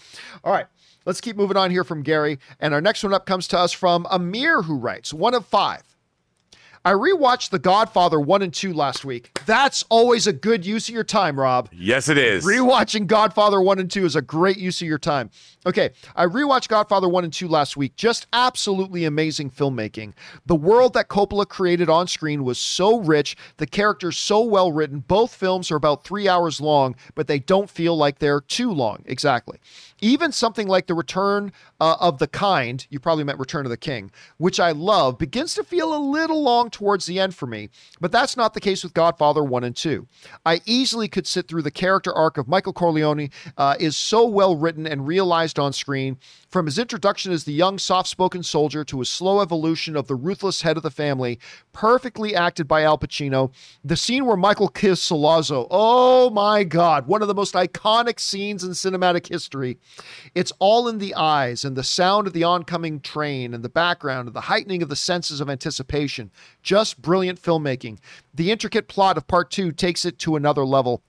All right. Let's keep moving on here from Gary. And our next one up comes to us from Amir, who writes one of five. I rewatched The Godfather 1 and 2 last week. That's always a good use of your time, Rob. Yes, it is. Rewatching Godfather 1 and 2 is a great use of your time. Okay, I rewatched Godfather 1 and 2 last week. Just absolutely amazing filmmaking. The world that Coppola created on screen was so rich, the characters so well written. Both films are about three hours long, but they don't feel like they're too long. Exactly. Even something like The Return uh, of the Kind, you probably meant Return of the King, which I love, begins to feel a little long towards the end for me, but that's not the case with Godfather 1 and 2. I easily could sit through the character arc of Michael Corleone, uh, is so well written and realized on screen. From his introduction as the young, soft spoken soldier to his slow evolution of the ruthless head of the family, perfectly acted by Al Pacino. The scene where Michael kisses Sollozzo, oh my God, one of the most iconic scenes in cinematic history. It's all in the eyes and the sound of the oncoming train and the background and the heightening of the senses of anticipation. Just brilliant filmmaking. The intricate plot of part two takes it to another level.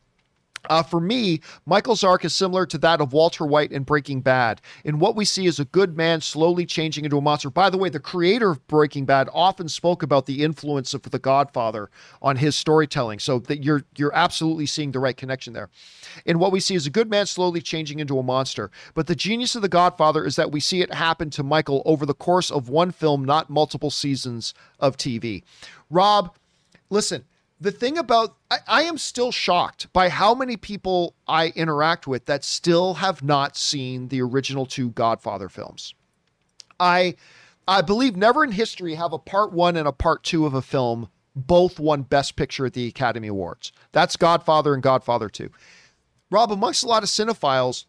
Uh, for me, Michael's arc is similar to that of Walter White in Breaking Bad. In what we see is a good man slowly changing into a monster. By the way, the creator of Breaking Bad often spoke about the influence of The Godfather on his storytelling. So that you're you're absolutely seeing the right connection there. In what we see is a good man slowly changing into a monster. But the genius of The Godfather is that we see it happen to Michael over the course of one film, not multiple seasons of TV. Rob, listen the thing about I, I, am still shocked by how many people I interact with that still have not seen the original two Godfather films. I I believe never in history have a part one and a part two of a film both won Best Picture at the Academy Awards. That's Godfather and Godfather 2. Rob, amongst a lot of cinephiles,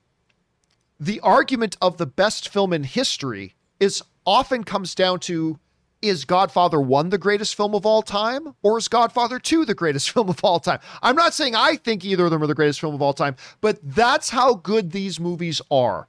the argument of the best film in history is often comes down to is Godfather 1 the greatest film of all time or is Godfather 2 the greatest film of all time? I'm not saying I think either of them are the greatest film of all time, but that's how good these movies are.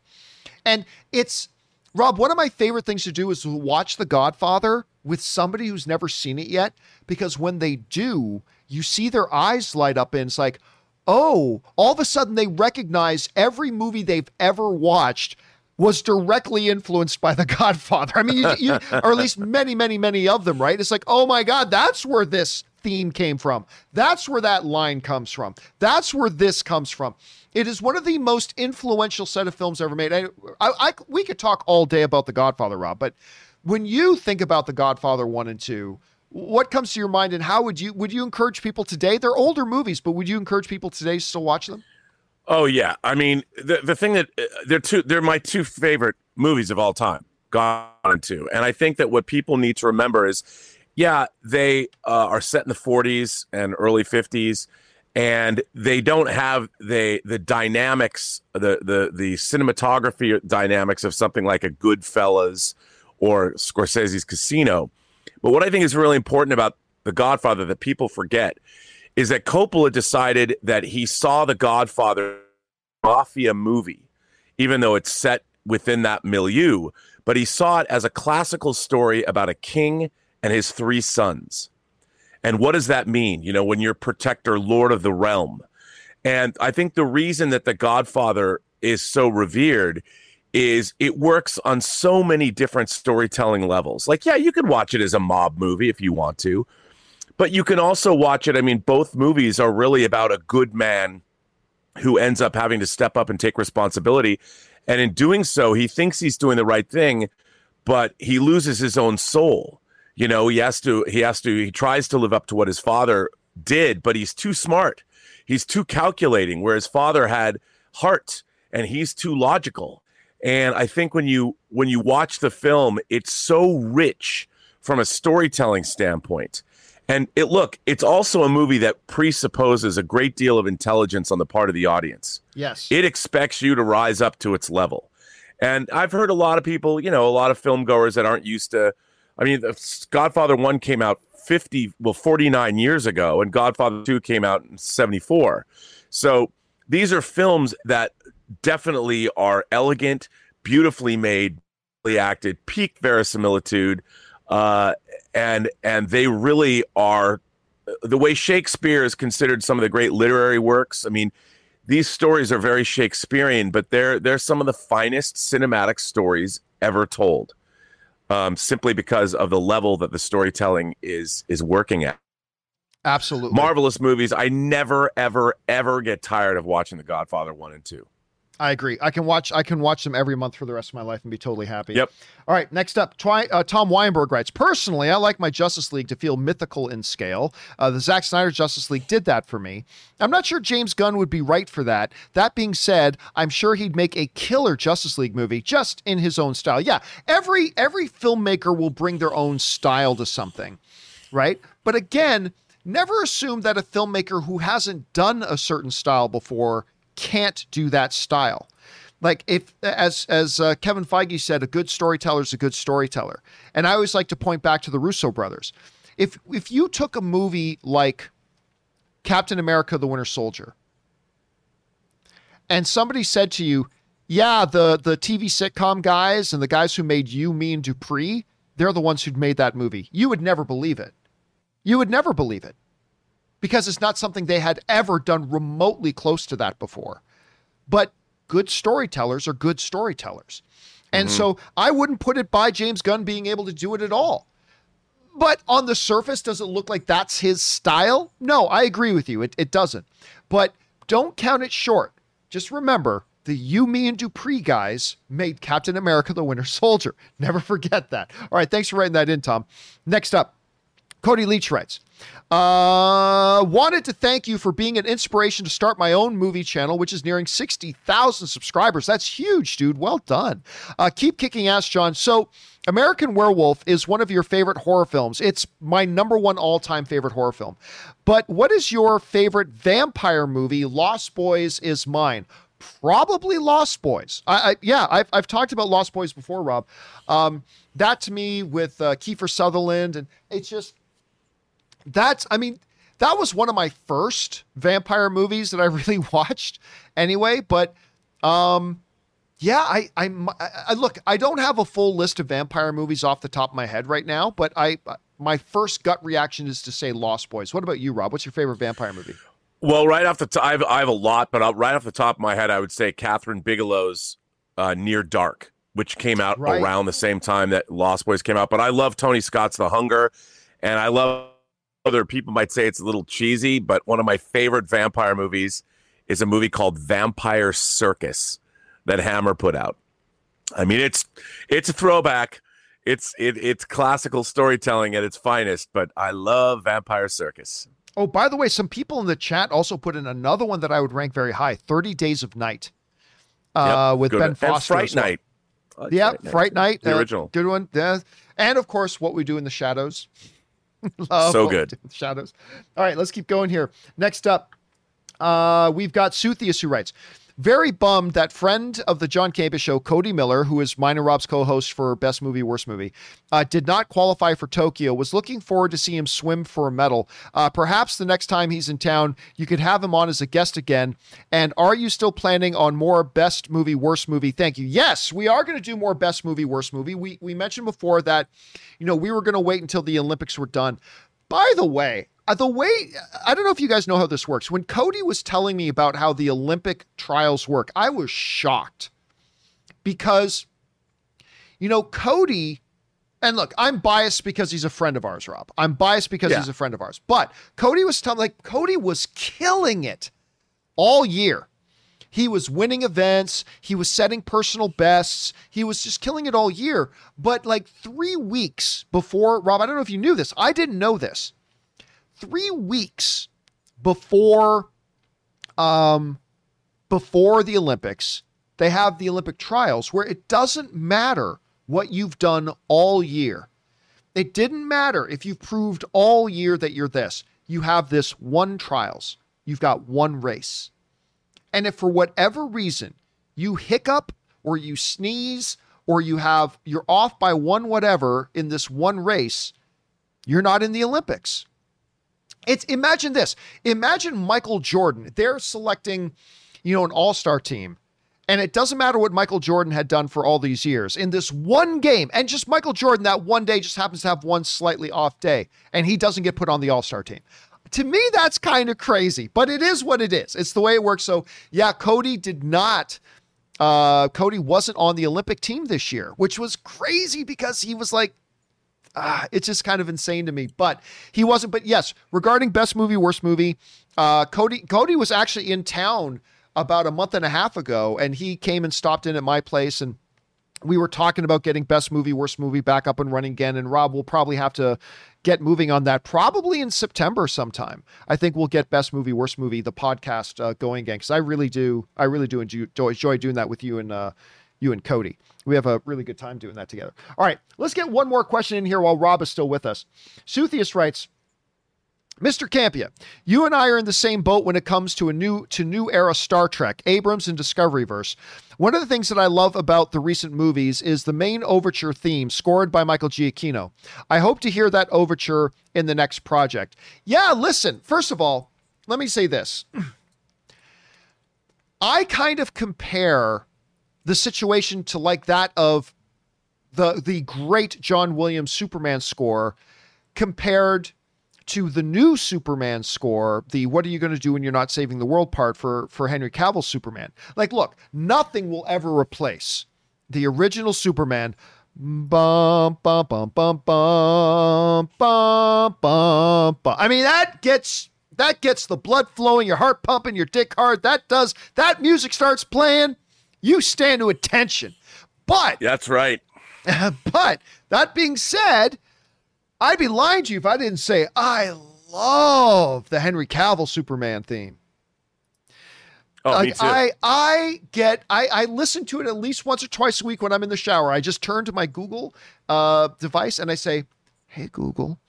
And it's Rob, one of my favorite things to do is to watch The Godfather with somebody who's never seen it yet because when they do, you see their eyes light up and it's like, "Oh, all of a sudden they recognize every movie they've ever watched was directly influenced by The Godfather. I mean, you, you, or at least many, many, many of them, right? It's like, oh my God, that's where this theme came from. That's where that line comes from. That's where this comes from. It is one of the most influential set of films ever made. I, I, I, we could talk all day about The Godfather, Rob, but when you think about The Godfather 1 and 2, what comes to your mind and how would you would you encourage people today? They're older movies, but would you encourage people today to still watch them? Oh yeah, I mean the the thing that uh, they're two they're my two favorite movies of all time, Gone and Two, and I think that what people need to remember is, yeah, they uh, are set in the 40s and early 50s, and they don't have the the dynamics, the the the cinematography dynamics of something like a Goodfellas or Scorsese's Casino. But what I think is really important about The Godfather that people forget is that Coppola decided that he saw The Godfather mafia movie, even though it's set within that milieu, but he saw it as a classical story about a king and his three sons. And what does that mean? You know, when you're protector, lord of the realm. And I think the reason that The Godfather is so revered is it works on so many different storytelling levels. Like, yeah, you can watch it as a mob movie if you want to, but you can also watch it. I mean, both movies are really about a good man who ends up having to step up and take responsibility. And in doing so, he thinks he's doing the right thing, but he loses his own soul. You know, he has to, he has to, he tries to live up to what his father did, but he's too smart. He's too calculating, where his father had heart and he's too logical. And I think when you when you watch the film, it's so rich from a storytelling standpoint. And it look, it's also a movie that presupposes a great deal of intelligence on the part of the audience. Yes. It expects you to rise up to its level. And I've heard a lot of people, you know, a lot of film goers that aren't used to I mean, Godfather 1 came out 50 well 49 years ago and Godfather 2 came out in 74. So these are films that definitely are elegant, beautifully made, acted, peak verisimilitude, uh, and and they really are the way Shakespeare is considered some of the great literary works. I mean, these stories are very Shakespearean, but they're they're some of the finest cinematic stories ever told. Um, simply because of the level that the storytelling is is working at. Absolutely. Marvelous movies. I never, ever, ever get tired of watching The Godfather 1 and 2. I agree. I can watch. I can watch them every month for the rest of my life and be totally happy. Yep. All right. Next up, twi- uh, Tom Weinberg writes. Personally, I like my Justice League to feel mythical in scale. Uh, the Zack Snyder Justice League did that for me. I'm not sure James Gunn would be right for that. That being said, I'm sure he'd make a killer Justice League movie just in his own style. Yeah. Every every filmmaker will bring their own style to something, right? But again, never assume that a filmmaker who hasn't done a certain style before can't do that style. Like if as as uh, Kevin Feige said, a good storyteller is a good storyteller. And I always like to point back to the Russo brothers. If if you took a movie like Captain America: The Winter Soldier, and somebody said to you, "Yeah, the the TV sitcom guys and the guys who made You, Me, and Dupree, they're the ones who'd made that movie," you would never believe it. You would never believe it because it's not something they had ever done remotely close to that before. But good storytellers are good storytellers. And mm-hmm. so I wouldn't put it by James Gunn being able to do it at all. But on the surface, does it look like that's his style? No, I agree with you. It, it doesn't. But don't count it short. Just remember the You, Me, and Dupree guys made Captain America the Winter Soldier. Never forget that. All right, thanks for writing that in, Tom. Next up, Cody Leach writes, uh, wanted to thank you for being an inspiration to start my own movie channel, which is nearing 60,000 subscribers. That's huge, dude. Well done. Uh, keep kicking ass, John. So, American Werewolf is one of your favorite horror films. It's my number one all time favorite horror film. But what is your favorite vampire movie? Lost Boys is mine. Probably Lost Boys. I, I yeah, I've, I've talked about Lost Boys before, Rob. Um, that to me with uh, Kiefer Sutherland, and it's just that's I mean that was one of my first vampire movies that I really watched anyway. But um, yeah, I, I, I look. I don't have a full list of vampire movies off the top of my head right now, but I my first gut reaction is to say Lost Boys. What about you, Rob? What's your favorite vampire movie? Well, right off the top, I have, I have a lot, but right off the top of my head, I would say Kathryn Bigelow's uh, Near Dark, which came out right. around the same time that Lost Boys came out. But I love Tony Scott's The Hunger, and I love other people might say it's a little cheesy, but one of my favorite vampire movies is a movie called Vampire Circus that Hammer put out. I mean, it's it's a throwback. It's it, it's classical storytelling at its finest, but I love Vampire Circus. Oh, by the way, some people in the chat also put in another one that I would rank very high: Thirty Days of Night, uh, yep, with Ben Foster. And Fright well. Night. yeah, Fright Night, Fright Night the uh, original, good one. Yeah, and of course, what we do in the shadows. so good. Shadows. All right, let's keep going here. Next up, uh, we've got Suthius who writes, very bummed that friend of the John Campea show, Cody Miller, who is and Rob's co-host for Best Movie, Worst Movie, uh, did not qualify for Tokyo. Was looking forward to see him swim for a medal. Uh, perhaps the next time he's in town, you could have him on as a guest again. And are you still planning on more Best Movie, Worst Movie? Thank you. Yes, we are going to do more Best Movie, Worst Movie. We we mentioned before that, you know, we were going to wait until the Olympics were done. By the way, uh, the way I don't know if you guys know how this works. When Cody was telling me about how the Olympic trials work, I was shocked because, you know, Cody, and look, I'm biased because he's a friend of ours, Rob. I'm biased because yeah. he's a friend of ours. But Cody was telling, like, Cody was killing it all year. He was winning events. He was setting personal bests. He was just killing it all year. But like three weeks before, Rob, I don't know if you knew this. I didn't know this three weeks before um before the Olympics, they have the Olympic trials where it doesn't matter what you've done all year. It didn't matter if you've proved all year that you're this. You have this one trials. You've got one race. And if for whatever reason you hiccup or you sneeze or you have you're off by one whatever in this one race, you're not in the Olympics. It's imagine this. Imagine Michael Jordan. They're selecting, you know, an all-star team. And it doesn't matter what Michael Jordan had done for all these years in this one game. And just Michael Jordan, that one day just happens to have one slightly off day, and he doesn't get put on the all star team. To me, that's kind of crazy, but it is what it is. It's the way it works. So, yeah, Cody did not uh, Cody wasn't on the Olympic team this year, which was crazy because he was like, ah, it's just kind of insane to me. But he wasn't. But yes, regarding best movie, worst movie, uh, Cody Cody was actually in town about a month and a half ago, and he came and stopped in at my place and we were talking about getting best movie, worst movie back up and running again. And Rob will probably have to get moving on that probably in September sometime. I think we'll get best movie, worst movie, the podcast uh, going again because I really do, I really do enjoy, enjoy doing that with you and uh, you and Cody. We have a really good time doing that together. All right, let's get one more question in here while Rob is still with us. Suthius writes. Mr. Campea, you and I are in the same boat when it comes to a new to new era Star Trek, Abrams and Discovery verse. One of the things that I love about the recent movies is the main overture theme scored by Michael Giacchino. I hope to hear that overture in the next project. Yeah, listen, first of all, let me say this. I kind of compare the situation to like that of the the great John Williams Superman score compared to the new Superman score, the what are you going to do when you're not saving the world part for for Henry Cavill's Superman. Like look, nothing will ever replace the original Superman. Bum, bum, bum, bum, bum, bum, bum, bum. I mean, that gets that gets the blood flowing, your heart pumping, your dick hard. That does that music starts playing you stand to attention. But That's right. but that being said, I'd be lying to you if I didn't say I love the Henry Cavill Superman theme. Oh, like, me too. I I get I I listen to it at least once or twice a week when I'm in the shower. I just turn to my Google uh, device and I say, "Hey Google,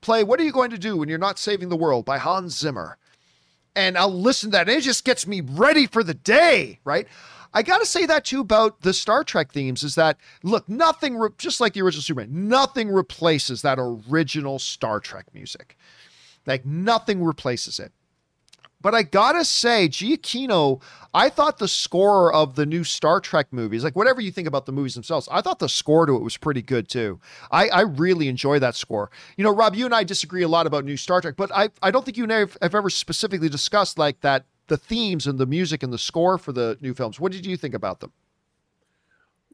play What Are You Going to Do When You're Not Saving the World by Hans Zimmer," and I'll listen to that. And it just gets me ready for the day, right? I got to say that too about the Star Trek themes is that look, nothing re- just like the original Superman, nothing replaces that original Star Trek music. Like nothing replaces it. But I gotta say, Giacchino, I thought the score of the new Star Trek movies, like whatever you think about the movies themselves, I thought the score to it was pretty good too. I, I really enjoy that score. You know, Rob, you and I disagree a lot about new Star Trek, but I, I don't think you and I have, have ever specifically discussed like that the themes and the music and the score for the new films. What did you think about them?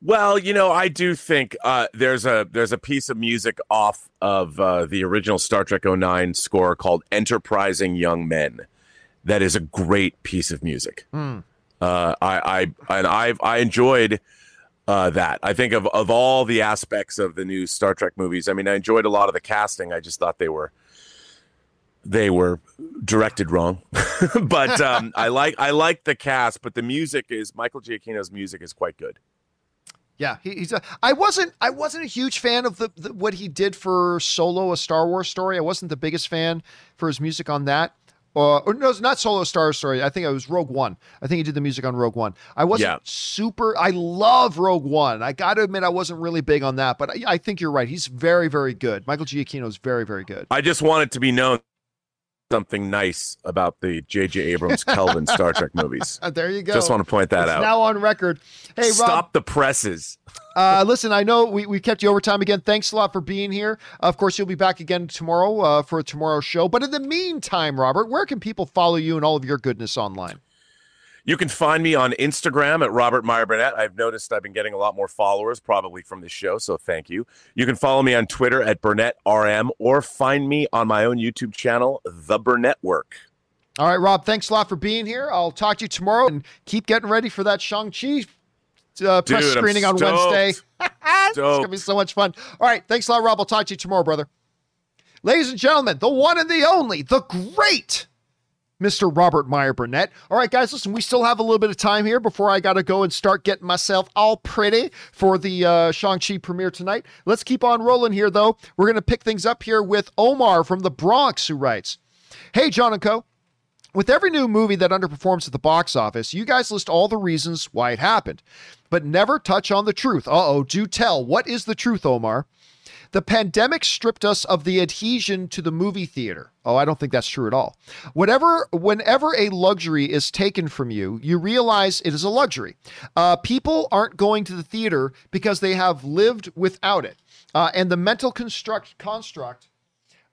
Well, you know, I do think uh, there's a there's a piece of music off of uh, the original Star Trek 09 score called "Enterprising Young Men." That is a great piece of music. Mm. Uh, I I and I've I enjoyed uh, that. I think of of all the aspects of the new Star Trek movies. I mean, I enjoyed a lot of the casting. I just thought they were they were directed wrong. but um, I like I like the cast, but the music is Michael Giacchino's music is quite good. Yeah, he, he's. A, I wasn't. I wasn't a huge fan of the, the, what he did for Solo, a Star Wars story. I wasn't the biggest fan for his music on that. Uh, or no, it's not Solo Star Story. I think it was Rogue One. I think he did the music on Rogue One. I wasn't Yeah. super. I love Rogue One. I got to admit, I wasn't really big on that, but I, I think you're right. He's very, very good. Michael Giacchino is very, very good. I just want it to be known something nice about the J.J. Abrams Kelvin Star Trek movies. There you go. Just want to point that it's out. now on record. Hey, Rob. Stop the presses. Uh, listen, I know we, we kept you over time again. Thanks a lot for being here. Of course, you'll be back again tomorrow uh, for tomorrow's show. But in the meantime, Robert, where can people follow you and all of your goodness online? You can find me on Instagram at Robert Meyer Burnett. I've noticed I've been getting a lot more followers, probably from this show, so thank you. You can follow me on Twitter at Burnett RM or find me on my own YouTube channel, The Burnett Work. All right, Rob, thanks a lot for being here. I'll talk to you tomorrow and keep getting ready for that Shang-Chi uh, press Dude, screening on. Wednesday. it's going to be so much fun. All right, thanks a lot, Rob. I'll talk to you tomorrow, brother. Ladies and gentlemen, the one and the only, the great Mr. Robert Meyer Burnett. All right, guys, listen, we still have a little bit of time here before I got to go and start getting myself all pretty for the uh, Shang-Chi premiere tonight. Let's keep on rolling here, though. We're going to pick things up here with Omar from the Bronx, who writes Hey, John and Co. With every new movie that underperforms at the box office, you guys list all the reasons why it happened, but never touch on the truth. Uh oh, do tell. What is the truth, Omar? The pandemic stripped us of the adhesion to the movie theater. Oh, I don't think that's true at all. Whatever, whenever a luxury is taken from you, you realize it is a luxury. Uh, people aren't going to the theater because they have lived without it, uh, and the mental construct construct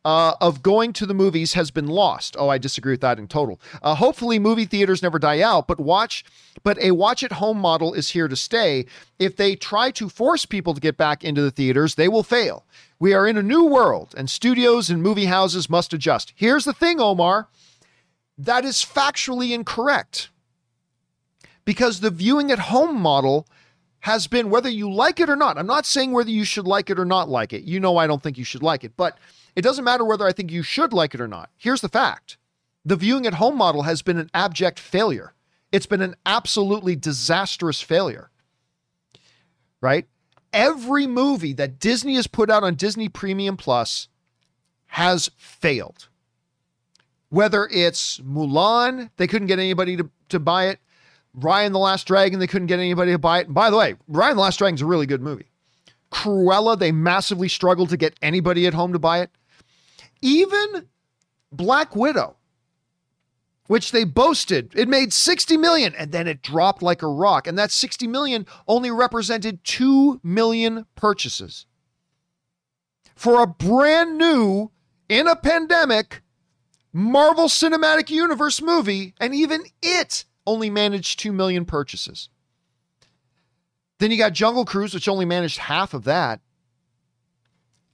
uh, of going to the movies has been lost. Oh, I disagree with that in total. Uh, hopefully, movie theaters never die out, but watch, but a watch at home model is here to stay. If they try to force people to get back into the theaters, they will fail. We are in a new world, and studios and movie houses must adjust. Here's the thing, Omar that is factually incorrect because the viewing at home model has been whether you like it or not. I'm not saying whether you should like it or not like it. You know, I don't think you should like it, but it doesn't matter whether I think you should like it or not. Here's the fact the viewing at home model has been an abject failure. It's been an absolutely disastrous failure. Right? Every movie that Disney has put out on Disney Premium Plus has failed. Whether it's Mulan, they couldn't get anybody to, to buy it. Raya and the Last Dragon, they couldn't get anybody to buy it. And by the way, Raya and the Last Dragon is a really good movie. Cruella, they massively struggled to get anybody at home to buy it. Even Black Widow, which they boasted it made 60 million and then it dropped like a rock. And that 60 million only represented 2 million purchases. For a brand new in a pandemic Marvel Cinematic Universe movie and even it only managed 2 million purchases. Then you got Jungle Cruise which only managed half of that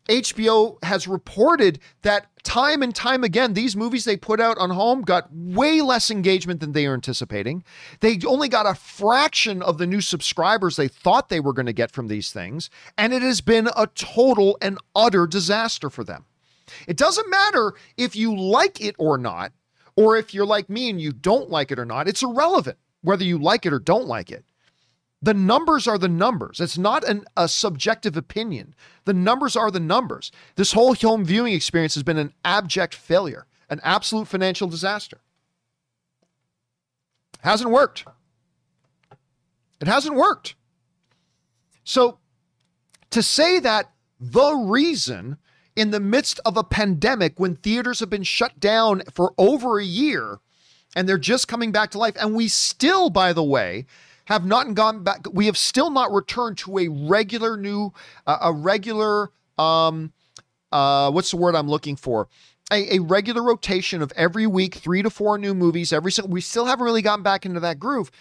HBO has reported that time and time again, these movies they put out on home got way less engagement than they were anticipating. They only got a fraction of the new subscribers they thought they were going to get from these things. And it has been a total and utter disaster for them. It doesn't matter if you like it or not, or if you're like me and you don't like it or not, it's irrelevant whether you like it or don't like it. The numbers are the numbers. It's not an, a subjective opinion. The numbers are the numbers. This whole home viewing experience has been an abject failure, an absolute financial disaster. Hasn't worked. It hasn't worked. So to say that the reason in the midst of a pandemic when theaters have been shut down for over a year and they're just coming back to life, and we still, by the way, have not gone back. We have still not returned to a regular new, uh, a regular, um, uh, what's the word I'm looking for? A, a, regular rotation of every week, three to four new movies every single. We still haven't really gotten back into that groove.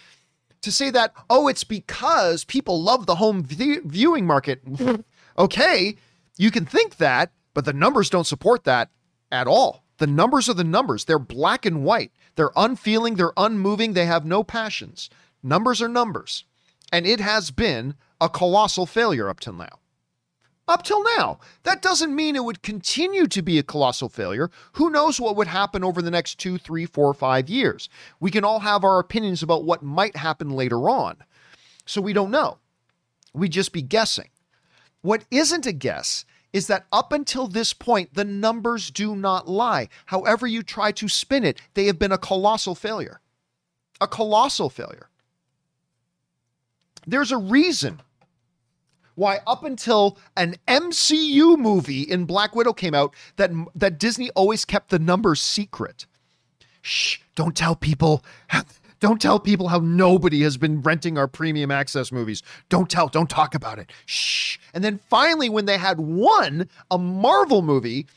To say that, oh, it's because people love the home viewing market. okay, you can think that, but the numbers don't support that at all. The numbers are the numbers. They're black and white. They're unfeeling. They're unmoving. They have no passions. Numbers are numbers. And it has been a colossal failure up till now. Up till now. That doesn't mean it would continue to be a colossal failure. Who knows what would happen over the next two, three, four, five years? We can all have our opinions about what might happen later on. So we don't know. We'd just be guessing. What isn't a guess is that up until this point, the numbers do not lie. However, you try to spin it, they have been a colossal failure. A colossal failure. There's a reason why up until an MCU movie in Black Widow came out that that Disney always kept the numbers secret. Shh, don't tell people. Don't tell people how nobody has been renting our premium access movies. Don't tell, don't talk about it. Shh. And then finally when they had one, a Marvel movie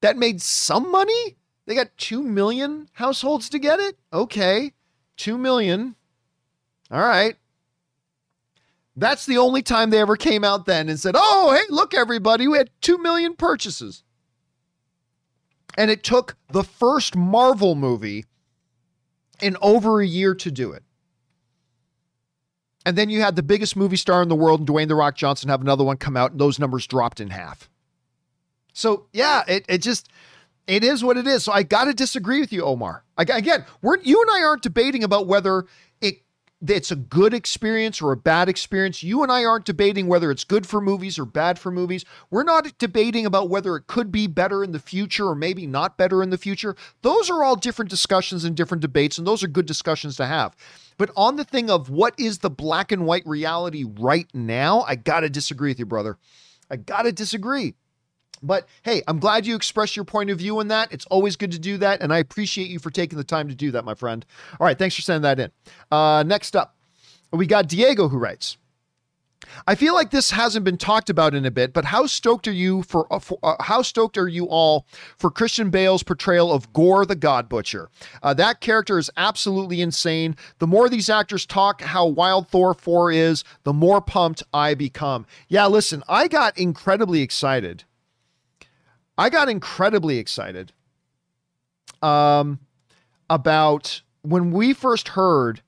that made some money, they got 2 million households to get it. Okay. 2 million. All right. That's the only time they ever came out then and said, oh, hey, look, everybody, we had 2 million purchases. And it took the first Marvel movie in over a year to do it. And then you had the biggest movie star in the world, Dwayne The Rock Johnson, have another one come out, and those numbers dropped in half. So, yeah, it, it just, It is what it is. So I got to disagree with you, Omar. Again, we're you and I aren't debating about whether it's a good experience or a bad experience. You and I aren't debating whether it's good for movies or bad for movies. We're not debating about whether it could be better in the future or maybe not better in the future. Those are all different discussions and different debates, and those are good discussions to have. But on the thing of what is the black and white reality right now, I got to disagree with you, brother. I got to disagree. But hey, I'm glad you expressed your point of view on that. It's always good to do that. And I appreciate you for taking the time to do that, my friend. All right. Thanks for sending that in. Uh, next up, we got Diego who writes I feel like this hasn't been talked about in a bit, but how stoked are you for, uh, for uh, how stoked are you all for Christian Bale's portrayal of Gorr the God Butcher? Uh, that character is absolutely insane. The more these actors talk how wild Thor 4 is, the more pumped I become. Yeah, listen, I got incredibly excited I got incredibly excited um, about when we first heard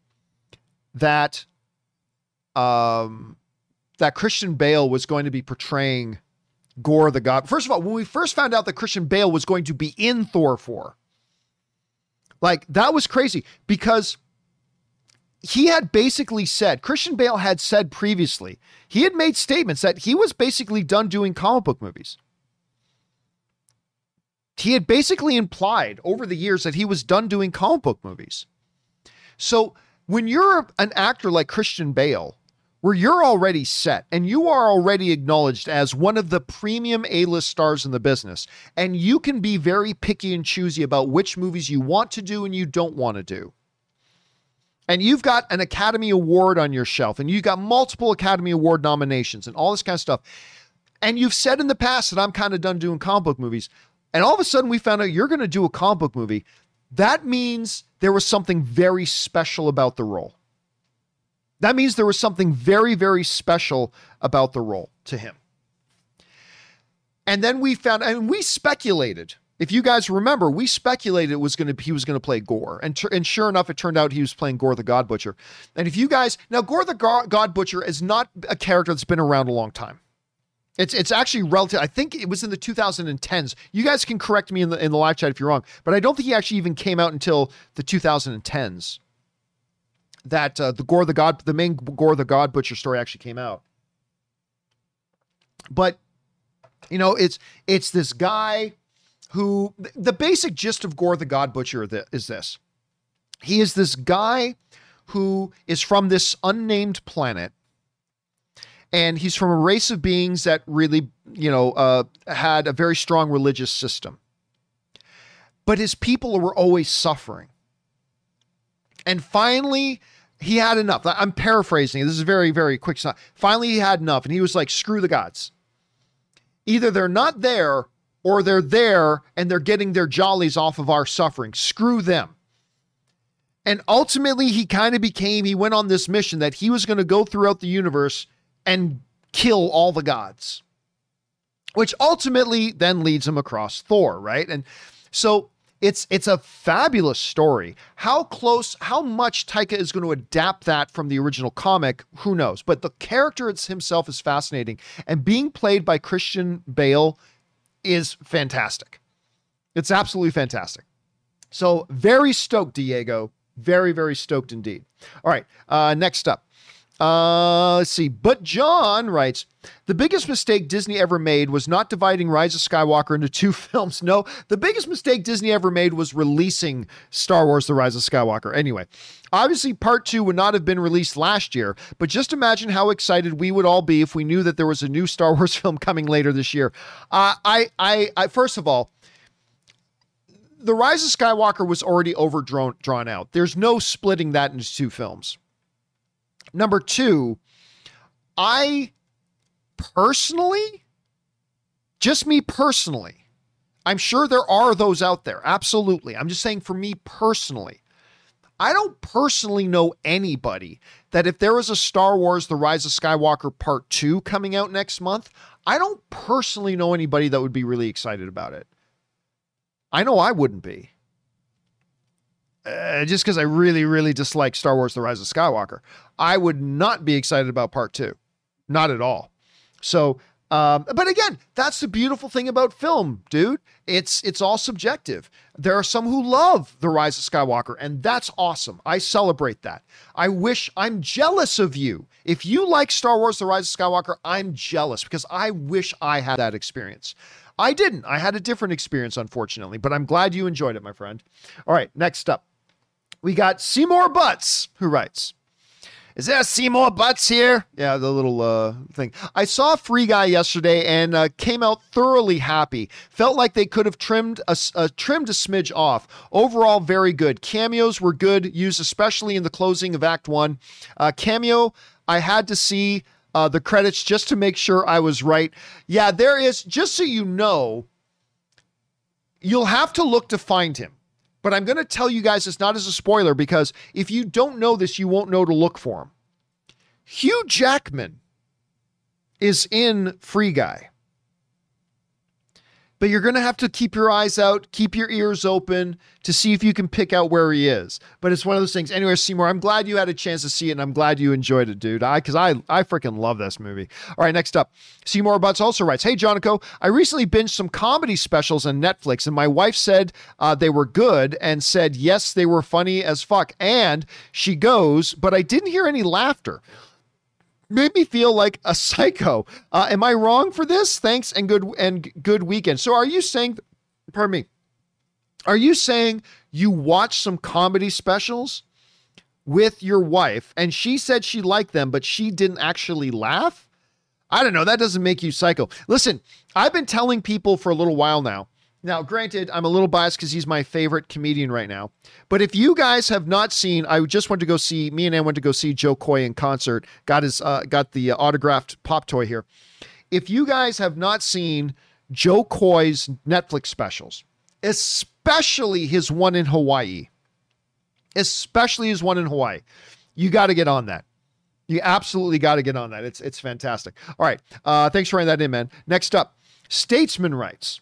that um, that Christian Bale was going to be portraying Gorr the God. First of all, when we first found out that Christian Bale was going to be in Thor 4, like that was crazy because he had basically said, Christian Bale had said previously, he had made statements that he was basically done doing comic book movies he had basically implied over the years that he was done doing comic book movies. So when you're an actor like Christian Bale, where you're already set and you are already acknowledged as one of the premium A-list stars in the business, and you can be very picky and choosy about which movies you want to do and you don't want to do. And you've got an Academy Award on your shelf, and you've got multiple Academy Award nominations and all this kind of stuff. And you've said in the past that I'm kind of done doing comic book movies and all of a sudden we found out you're going to do a comic book movie, that means there was something very special about the role. That means there was something very, very special about the role to him. And then we found, and we speculated. If you guys remember, we speculated it was going to he was going to play Gorr, and and sure enough, it turned out he was playing Gorr the God Butcher. And if you guys now, Gorr the God Butcher is not a character that's been around a long time. It's it's actually relative. I think it was in the 2010s. You guys can correct me in the in the live chat if you're wrong, but I don't think he actually even came out until the 2010s. That uh, the Gorr the God, the main Gorr the God Butcher story actually came out. But you know, it's it's this guy who the basic gist of Gorr the God Butcher is this. He is this guy who is from this unnamed planet and he's from a race of beings that really, you know, uh, had a very strong religious system. But his people were always suffering. And finally, he had enough. I'm paraphrasing. This is very, very quick. Finally, he had enough, and he was like, "Screw the gods. Either they're not there, or they're there and they're getting their jollies off of our suffering. Screw them." And ultimately, he kind of became. He went on this mission that he was going to go throughout the universe and kill all the gods, which ultimately then leads him across Thor, right? And so it's it's a fabulous story. How close, how much Taika is going to adapt that from the original comic, who knows? But the character himself is fascinating, and being played by Christian Bale is fantastic. It's absolutely fantastic. So very stoked, Diego. Very very stoked indeed. All right, uh, next up. Uh, let's see. But John writes The biggest mistake Disney ever made was not dividing Rise of Skywalker into two films. No, the biggest mistake Disney ever made was releasing Star Wars The Rise of Skywalker. Anyway, obviously, part two would not have been released last year, but just imagine how excited we would all be if we knew that there was a new Star Wars film coming later this year. Uh, I, I, I, first of all, the Rise of Skywalker was already overdrawn drawn out. There's no splitting that into two films. Number two, I personally, just me personally, I'm sure there are those out there. Absolutely. I'm just saying for me personally, I don't personally know anybody that if there was a Star Wars The Rise of Skywalker Part 2 coming out next month, I don't personally know anybody that would be really excited about it. I know I wouldn't be uh, just because I really, really dislike Star Wars The Rise of Skywalker. I would not be excited about part two. Not at all. So Um, but again, that's the beautiful thing about film, dude. It's it's all subjective. There are some who love The Rise of Skywalker, and that's awesome. I celebrate that. I wish I'm jealous of you. If you like Star Wars The Rise of Skywalker, I'm jealous because I wish I had that experience. I didn't. I had a different experience, unfortunately, but I'm glad you enjoyed it, my friend. All right, next up. We got Seymour Butts, who writes, is there Seymour Butts here? Yeah, the little uh, thing. I saw Free Guy yesterday and uh, came out thoroughly happy. Felt like they could have trimmed a, uh, trimmed a smidge off. Overall, very good. Cameos were good, used especially in the closing of Act One. Uh, cameo, I had to see uh, the credits just to make sure I was right. Yeah, there is. Just so you know, you'll have to look to find him. But I'm going to tell you guys it's not as a spoiler because if you don't know this, you won't know to look for him. Hugh Jackman is in Free Guy but you're going to have to keep your eyes out, keep your ears open to see if you can pick out where he is. But it's one of those things. Anyway, Seymour, I'm glad you had a chance to see it, and I'm glad you enjoyed it, dude. I because I I freaking love this movie. All right, next up, Seymour Butts also writes, "Hey, Jonico, I recently binged some comedy specials on Netflix, and my wife said uh, they were good, and said yes, they were funny as fuck. And she goes, but I didn't hear any laughter." Made me feel like a psycho. Uh, am I wrong for this? Thanks and good and good weekend. So are you saying, pardon me, are you saying you watched some comedy specials with your wife and she said she liked them, but she didn't actually laugh? I don't know. That doesn't make you psycho. Listen, I've been telling people for a little while now now, granted, I'm a little biased because he's my favorite comedian right now. But if you guys have not seen, I just went to go see. Me and Ann went to go see Jo Koy in concert. Got his, uh, got the uh, autographed pop toy here. If you guys have not seen Jo Koy's Netflix specials, especially his one in Hawaii, especially his one in Hawaii, you got to get on that. You absolutely got to get on that. It's it's fantastic. All right, uh, thanks for writing that in, man. Next up, Statesman writes.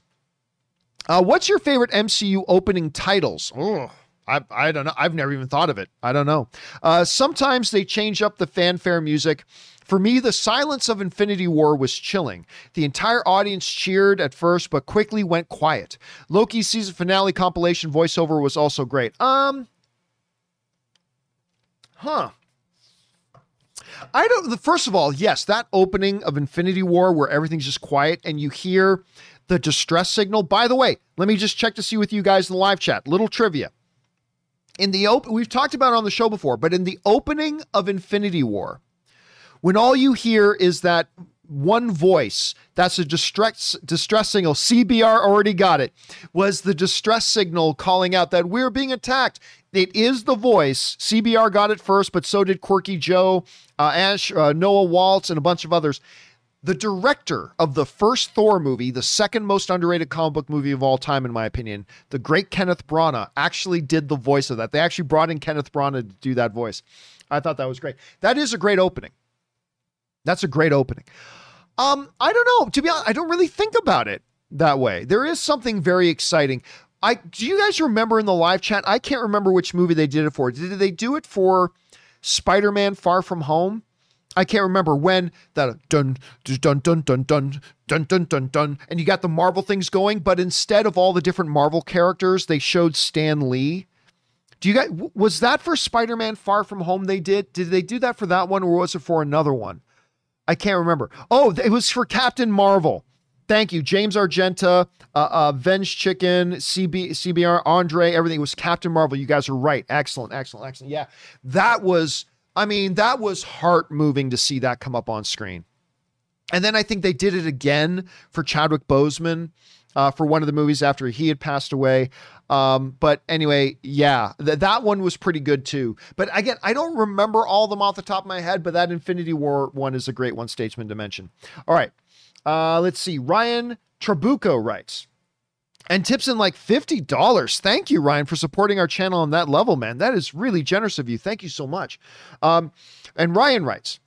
Uh, what's your favorite MCU opening titles? Oh, I, I don't know. I've never even thought of it. I don't know. Uh, sometimes they change up the fanfare music. For me, the silence of Infinity War was chilling. The entire audience cheered at first, but quickly went quiet. Loki season finale compilation voiceover was also great. Um, huh. I don't. First of all, yes, that opening of Infinity War where everything's just quiet and you hear the distress signal. By the way, let me just check to see with you guys in the live chat. Little trivia. In the open, we've talked about on the show before, but in the opening of Infinity War, when all you hear is that one voice, that's a distress distress signal. CBR already got it. Was the distress signal calling out that we're being attacked? It is the voice. CBR got it first, but so did Quirky Joe, uh, Ash, uh, Noah Waltz, and a bunch of others. The director of the first Thor movie, the second most underrated comic book movie of all time, in my opinion, the great Kenneth Branagh, actually did the voice of that. They actually brought in Kenneth Branagh to do that voice. I thought that was great. That is a great opening. That's a great opening. Um, I don't know. To be honest, I don't really think about it that way. There is something very exciting. I do you guys remember in the live chat? I can't remember which movie they did it for. Did they do it for Spider-Man Far From Home? I can't remember when that dun dun dun dun dun dun dun dun dun and you got the Marvel things going, but instead of all the different Marvel characters, they showed Stan Lee. Do you guys was that for Spider-Man Far From Home they did? Did they do that for that one or was it for another one? I can't remember. Oh, it was for Captain Marvel. Thank you, James Argenta, uh, uh, Venge Chicken, CB, CBR, Andre, everything it was Captain Marvel. You guys are right. Excellent, excellent, excellent. Yeah, that was I mean, that was heart moving to see that come up on screen. And then I think they did it again for Chadwick Boseman uh, for one of the movies after he had passed away. Um, but anyway, yeah, th- that one was pretty good too. But again, I don't remember all of them off the top of my head, but that Infinity War one is a great one, Statesman Dimension. All right. Uh, let's see. Ryan Trabuco writes, and tips in like $50. Thank you, Ryan, for supporting our channel on that level, man. That is really generous of you. Thank you so much. Um, and Ryan writes,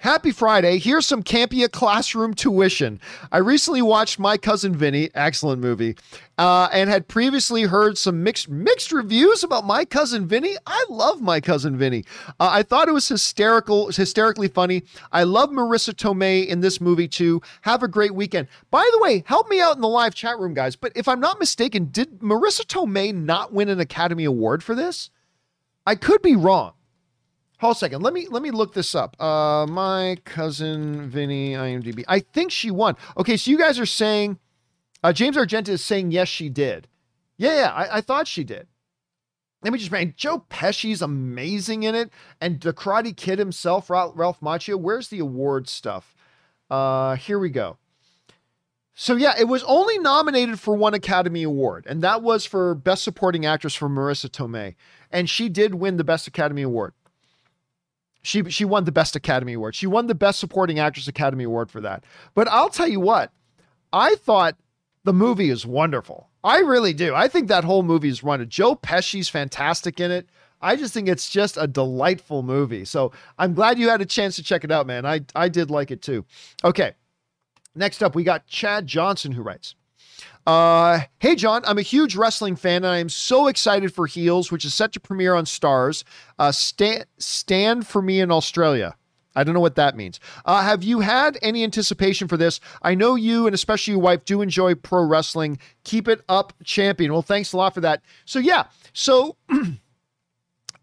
Happy Friday. Here's some Campea classroom tuition. I recently watched My Cousin Vinny, excellent movie, uh, and had previously heard some mixed mixed reviews about My Cousin Vinny. I love My Cousin Vinny. Uh, I thought it was hysterical, hysterically funny. I love Marisa Tomei in this movie too. Have a great weekend. By the way, help me out in the live chat room, guys. But if I'm not mistaken, did Marisa Tomei not win an Academy Award for this? I could be wrong. Hold a second. Let me let me look this up. Uh, my cousin Vinny IMDb. I think she won. Okay, so you guys are saying uh, James Argenta is saying yes, she did. Yeah, yeah, I, I thought she did. Let me just man, Joe Pesci's amazing in it, and the Karate Kid himself, Ralph, Macchio. Where's the award stuff? Uh, here we go. So yeah, it was only nominated for one Academy Award, and that was for Best Supporting Actress for Marisa Tomei, and she did win the Best Academy Award. She she won the Best Academy Award. She won the Best Supporting Actress Academy Award for that. But I'll tell you what, I thought the movie is wonderful. I really do. I think that whole movie is wonderful. Joe Pesci's fantastic in it. I just think it's just a delightful movie. So I'm glad you had a chance to check it out, man. I I did like it too. Okay. Next up, we got Chad Johnson who writes. Uh, hey, John, I'm a huge wrestling fan and I am so excited for Heels, which is set to premiere on Starz. Uh, Stan, Stan for me in Australia. I don't know what that means. Uh, have you had any anticipation for this? I know you and especially your wife do enjoy pro wrestling. Keep it up, champion. Well, thanks a lot for that. So, yeah, so.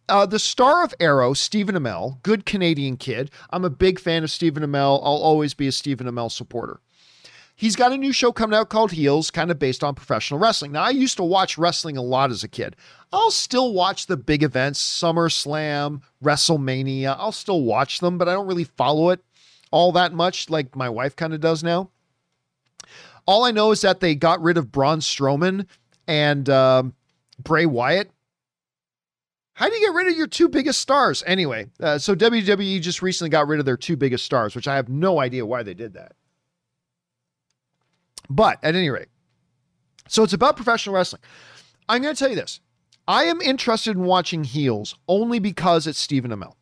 Uh, the star of Arrow, Stephen Amell, good Canadian kid. I'm a big fan of Stephen Amell. I'll always be a Stephen Amell supporter. He's got a new show coming out called Heels, kind of based on professional wrestling. Now, I used to watch wrestling a lot as a kid. I'll still watch the big events, SummerSlam, WrestleMania. I'll still watch them, but I don't really follow it all that much like my wife kind of does now. All I know is that they got rid of Braun Strowman and um, Bray Wyatt. How do you get rid of your two biggest stars? Anyway, uh, so WWE just recently got rid of their two biggest stars, which I have no idea why they did that. But at any rate, so it's about professional wrestling. I'm going to tell you this. I am interested in watching Heels only because it's Stephen Amell.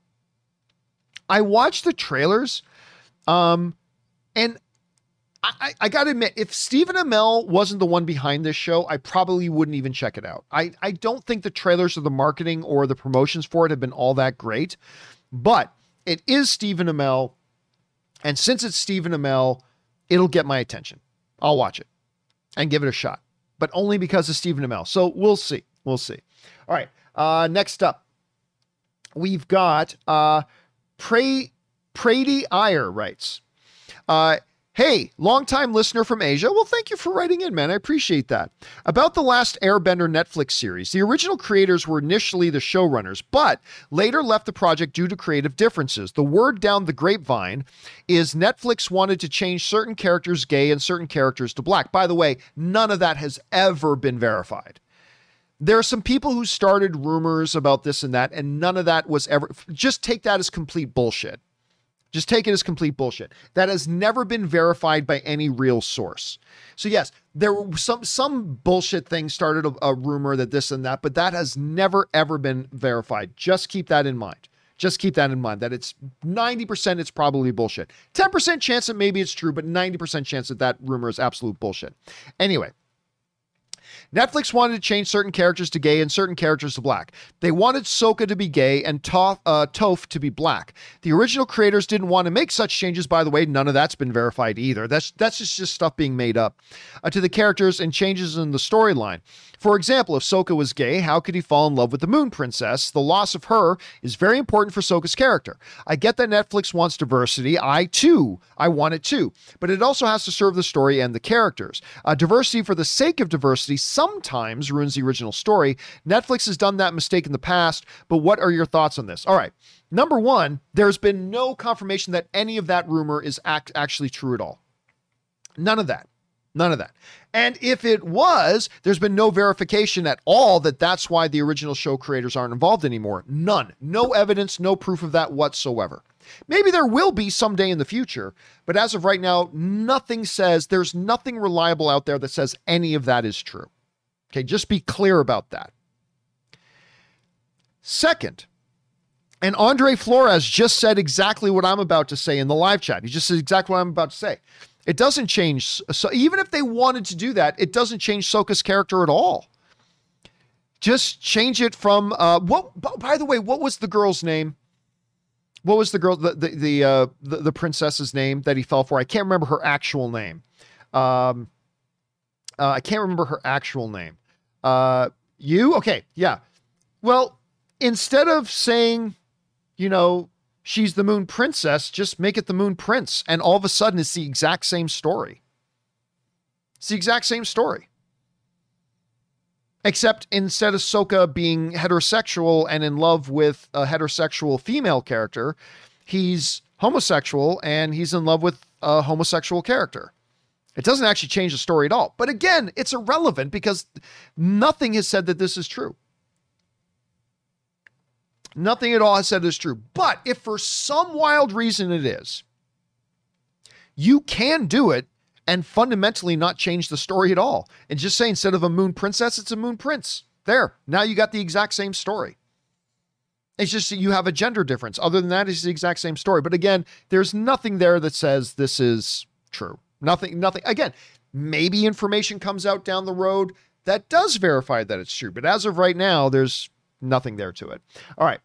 I watched the trailers, um, and I, I got to admit, if Stephen Amell wasn't the one behind this show, I probably wouldn't even check it out. I, I don't think the trailers or the marketing or the promotions for it have been all that great, but it is Stephen Amell. And since it's Stephen Amell, it'll get my attention. I'll watch it and give it a shot, but only because of Stephen Amell. So we'll see. We'll see. All right. Uh, next up, we've got uh, Pray Prady Iyer writes. Uh, Hey, longtime listener from Asia. Well, thank you for writing in, man. I appreciate that. About the last Airbender Netflix series, the original creators were initially the showrunners, but later left the project due to creative differences. The word down the grapevine is Netflix wanted to change certain characters gay and certain characters to black. By the way, none of that has ever been verified. There are some people who started rumors about this and that, and none of that was ever. Just take that as complete bullshit. Just take it as complete bullshit. That has never been verified by any real source. So yes, there were some some bullshit thing started a, a rumor that this and that, but that has never ever been verified. Just keep that in mind. Just keep that in mind that it's 90% it's probably bullshit. 10% chance that maybe it's true, but 90% chance that that rumor is absolute bullshit. Anyway, Netflix wanted to change certain characters to gay and certain characters to black. They wanted Sokka to be gay and Toph, uh, Toph to be black. The original creators didn't want to make such changes. By the way, none of that's been verified either. That's that's just, stuff being made up uh, to the characters and changes in the storyline. For example, if Sokka was gay, how could he fall in love with the Moon Princess? The loss of her is very important for Sokka's character. I get that Netflix wants diversity. I too, I want it too, but it also has to serve the story and the characters. Uh, diversity for the sake of diversity sometimes ruins the original story. Netflix has done that mistake in the past, but what are your thoughts on this? All right. Number one, there's been no confirmation that any of that rumor is act- actually true at all. None of that. None of that. And if it was, there's been no verification at all that that's why the original show creators aren't involved anymore. None. No evidence, no proof of that whatsoever. Maybe there will be someday in the future, but as of right now, nothing says, there's nothing reliable out there that says any of that is true. Okay, just be clear about that. Second, And Andre Flores just said exactly what I'm about to say in the live chat. He just said exactly what I'm about to say. It doesn't change. So even if they wanted to do that, it doesn't change Sokka's character at all. Just change it from uh, what? By the way, what was the girl's name? What was the girl the the the, uh, the the princess's name that he fell for? I can't remember her actual name. Um, uh, I can't remember her actual name. Uh, you okay? Yeah. Well, instead of saying, you know, she's the Moon Princess, just make it the Moon Prince, and all of a sudden it's the exact same story. It's the exact same story. Except instead of Sokka being heterosexual and in love with a heterosexual female character, he's homosexual and he's in love with a homosexual character. It doesn't actually change the story at all. But again, it's irrelevant because nothing has said that this is true. Nothing at all has said is true. But if for some wild reason it is, you can do it and fundamentally not change the story at all. And just say instead of a moon princess, it's a moon prince. There. Now you got the exact same story. It's just that you have a gender difference. Other than that, it's the exact same story. But again, there's nothing there that says this is true. Nothing, nothing. Again, maybe information comes out down the road that does verify that it's true. But as of right now, there's nothing there to it. All right.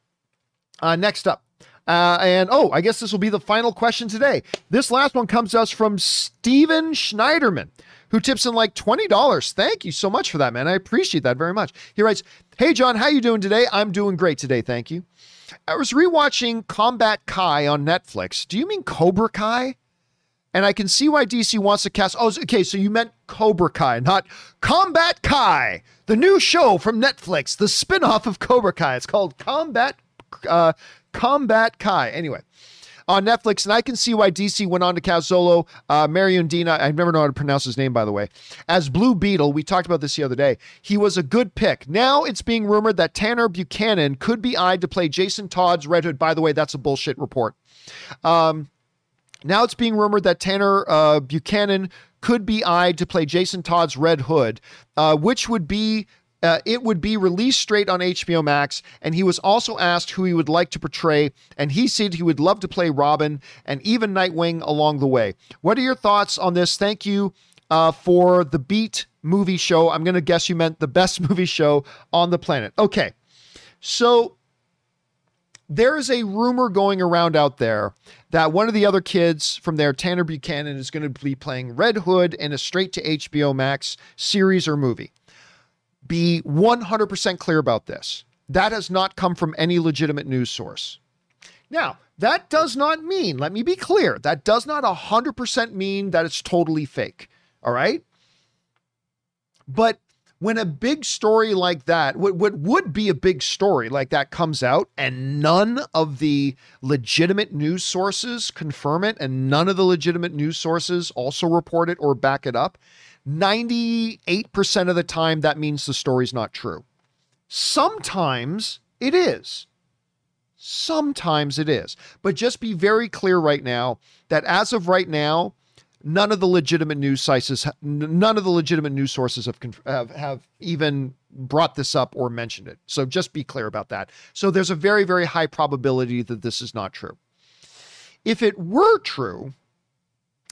Uh, next up. Uh, and oh, I guess this will be the final question today. This last one comes to us from Steven Schneiderman, who tips in like $20. Thank you so much for that, man. I appreciate that very much. He writes, Hey John, how you doing today? I'm doing great today, thank you. I was rewatching Combat Kai on Netflix. Do you mean Cobra Kai? And I can see why DC wants to cast. Oh, okay. So you meant Cobra Kai, not Combat Kai, the new show from Netflix, the spinoff of Cobra Kai. It's called Combat uh, Combat Kai. Anyway, on Netflix, and I can see why DC went on to cast Xolo uh, Mariondina. I never know how to pronounce his name, by the way, as Blue Beetle. We talked about this the other day. He was a good pick. Now it's being rumored that Tanner Buchanan could be eyed to play Jason Todd's Red Hood. By the way, that's a bullshit report. Um, now it's being rumored that Tanner uh, Buchanan could be eyed to play Jason Todd's Red Hood, uh, which would be uh, it would be released straight on HBO Max. And he was also asked who he would like to portray, and he said he would love to play Robin and even Nightwing along the way. What are your thoughts on this? Thank you uh, for the Beat movie show. I'm going to guess you meant the best movie show on the planet. Okay, so there is a rumor going around out there that one of the other kids from there, Tanner Buchanan, is going to be playing Red Hood in a straight to HBO Max series or movie. Be 100% clear about this. That has not come from any legitimate news source. Now, that does not mean, let me be clear, that does not 100% mean that it's totally fake. All right? But when a big story like that, what, what would be a big story like that comes out and none of the legitimate news sources confirm it and none of the legitimate news sources also report it or back it up, 98% of the time that means the story's not true. Sometimes it is. Sometimes it is. But just be very clear right now that as of right now, none of the legitimate news sources, none of the legitimate news sources have, have, have even brought this up or mentioned it. So just be clear about that. So there's a very, very high probability that this is not true. If it were true,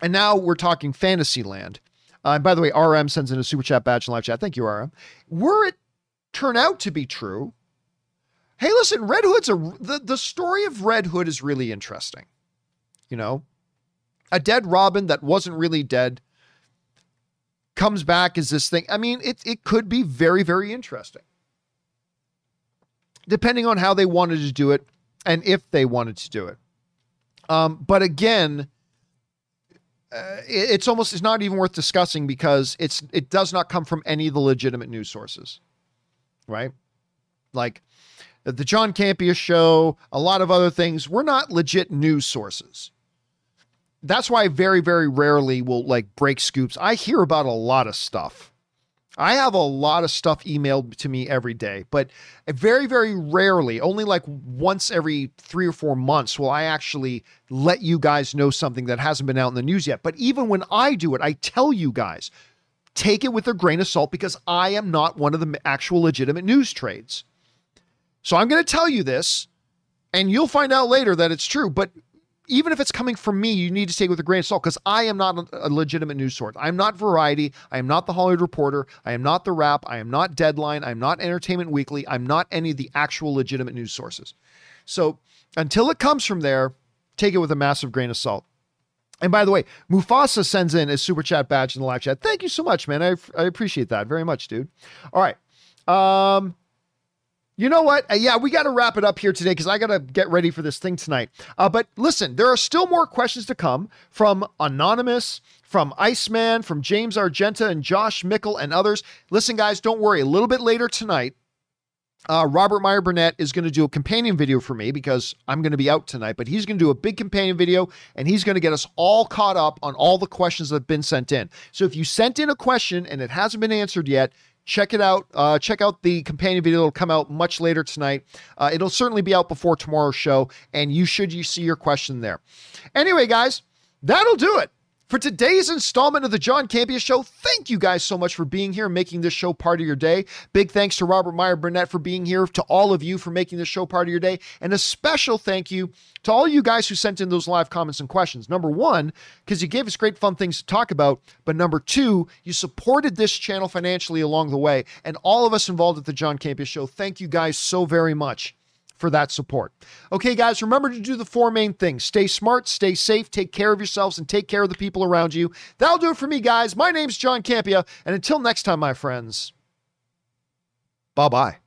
and now we're talking fantasy land. Uh, and by the way, RM sends in a super chat badge in live chat. Thank you, RM. Were it turn out to be true, hey, listen, Red Hood's a the, the story of Red Hood is really interesting. You know, a dead Robin that wasn't really dead comes back as this thing. I mean, it it could be very very interesting. Depending on how they wanted to do it and if they wanted to do it. Um, but again, uh, it, it's almost it's not even worth discussing because it's it does not come from any of the legitimate news sources, right? Like the John Campea show, a lot of other things. We're not legit news sources that's why I very, very rarely will like break scoops. I hear about a lot of stuff. I have a lot of stuff emailed to me every day, but very, very rarely, only like once every three or four months, will I actually let you guys know something that hasn't been out in the news yet. But even when I do it, I tell you guys, take it with a grain of salt because I am not one of the actual legitimate news trades. So I'm going to tell you this And you'll find out later that it's true. But even if it's coming from me, you need to take it with a grain of salt because I am not a legitimate news source. I'm not Variety. I am not the Hollywood Reporter. I am not The Wrap. I am not Deadline. I'm not Entertainment Weekly. I'm not any of the actual legitimate news sources. So until it comes from there, take it with a massive grain of salt. And by the way, Mufasa sends in a super chat badge in the live chat. Thank you so much, man. I, I appreciate that very much, dude. All right. Um, you know what? Uh, yeah, we got to wrap it up here today because I got to get ready for this thing tonight. Uh, but listen, there are still more questions to come from Anonymous, from Iceman, from James Argenta and Josh Mickle and others. Listen, guys, don't worry. A little bit later tonight, uh, Robert Meyer Burnett is going to do a companion video for me because I'm going to be out tonight, but he's going to do a big companion video and he's going to get us all caught up on all the questions that have been sent in. So if you sent in a question and it hasn't been answered yet, check it out. Uh, check out the companion video. It'll come out much later tonight. Uh, it'll certainly be out before tomorrow's show, and you should you see your question there. Anyway, guys, that'll do it. For today's installment of the John Campea Show, thank you guys so much for being here and making this show part of your day. Big thanks to Robert Meyer Burnett for being here, to all of you for making this show part of your day, and a special thank you to all you guys who sent in those live comments and questions. Number one, because you gave us great fun things to talk about, but number two, you supported this channel financially along the way, and all of us involved at the John Campea Show, thank you guys so very much for that support. Okay, guys, remember to do the four main things stay smart, stay safe, take care of yourselves, and take care of the people around you. That'll do it for me, guys. My name's John Campea, and until next time, my friends, bye bye.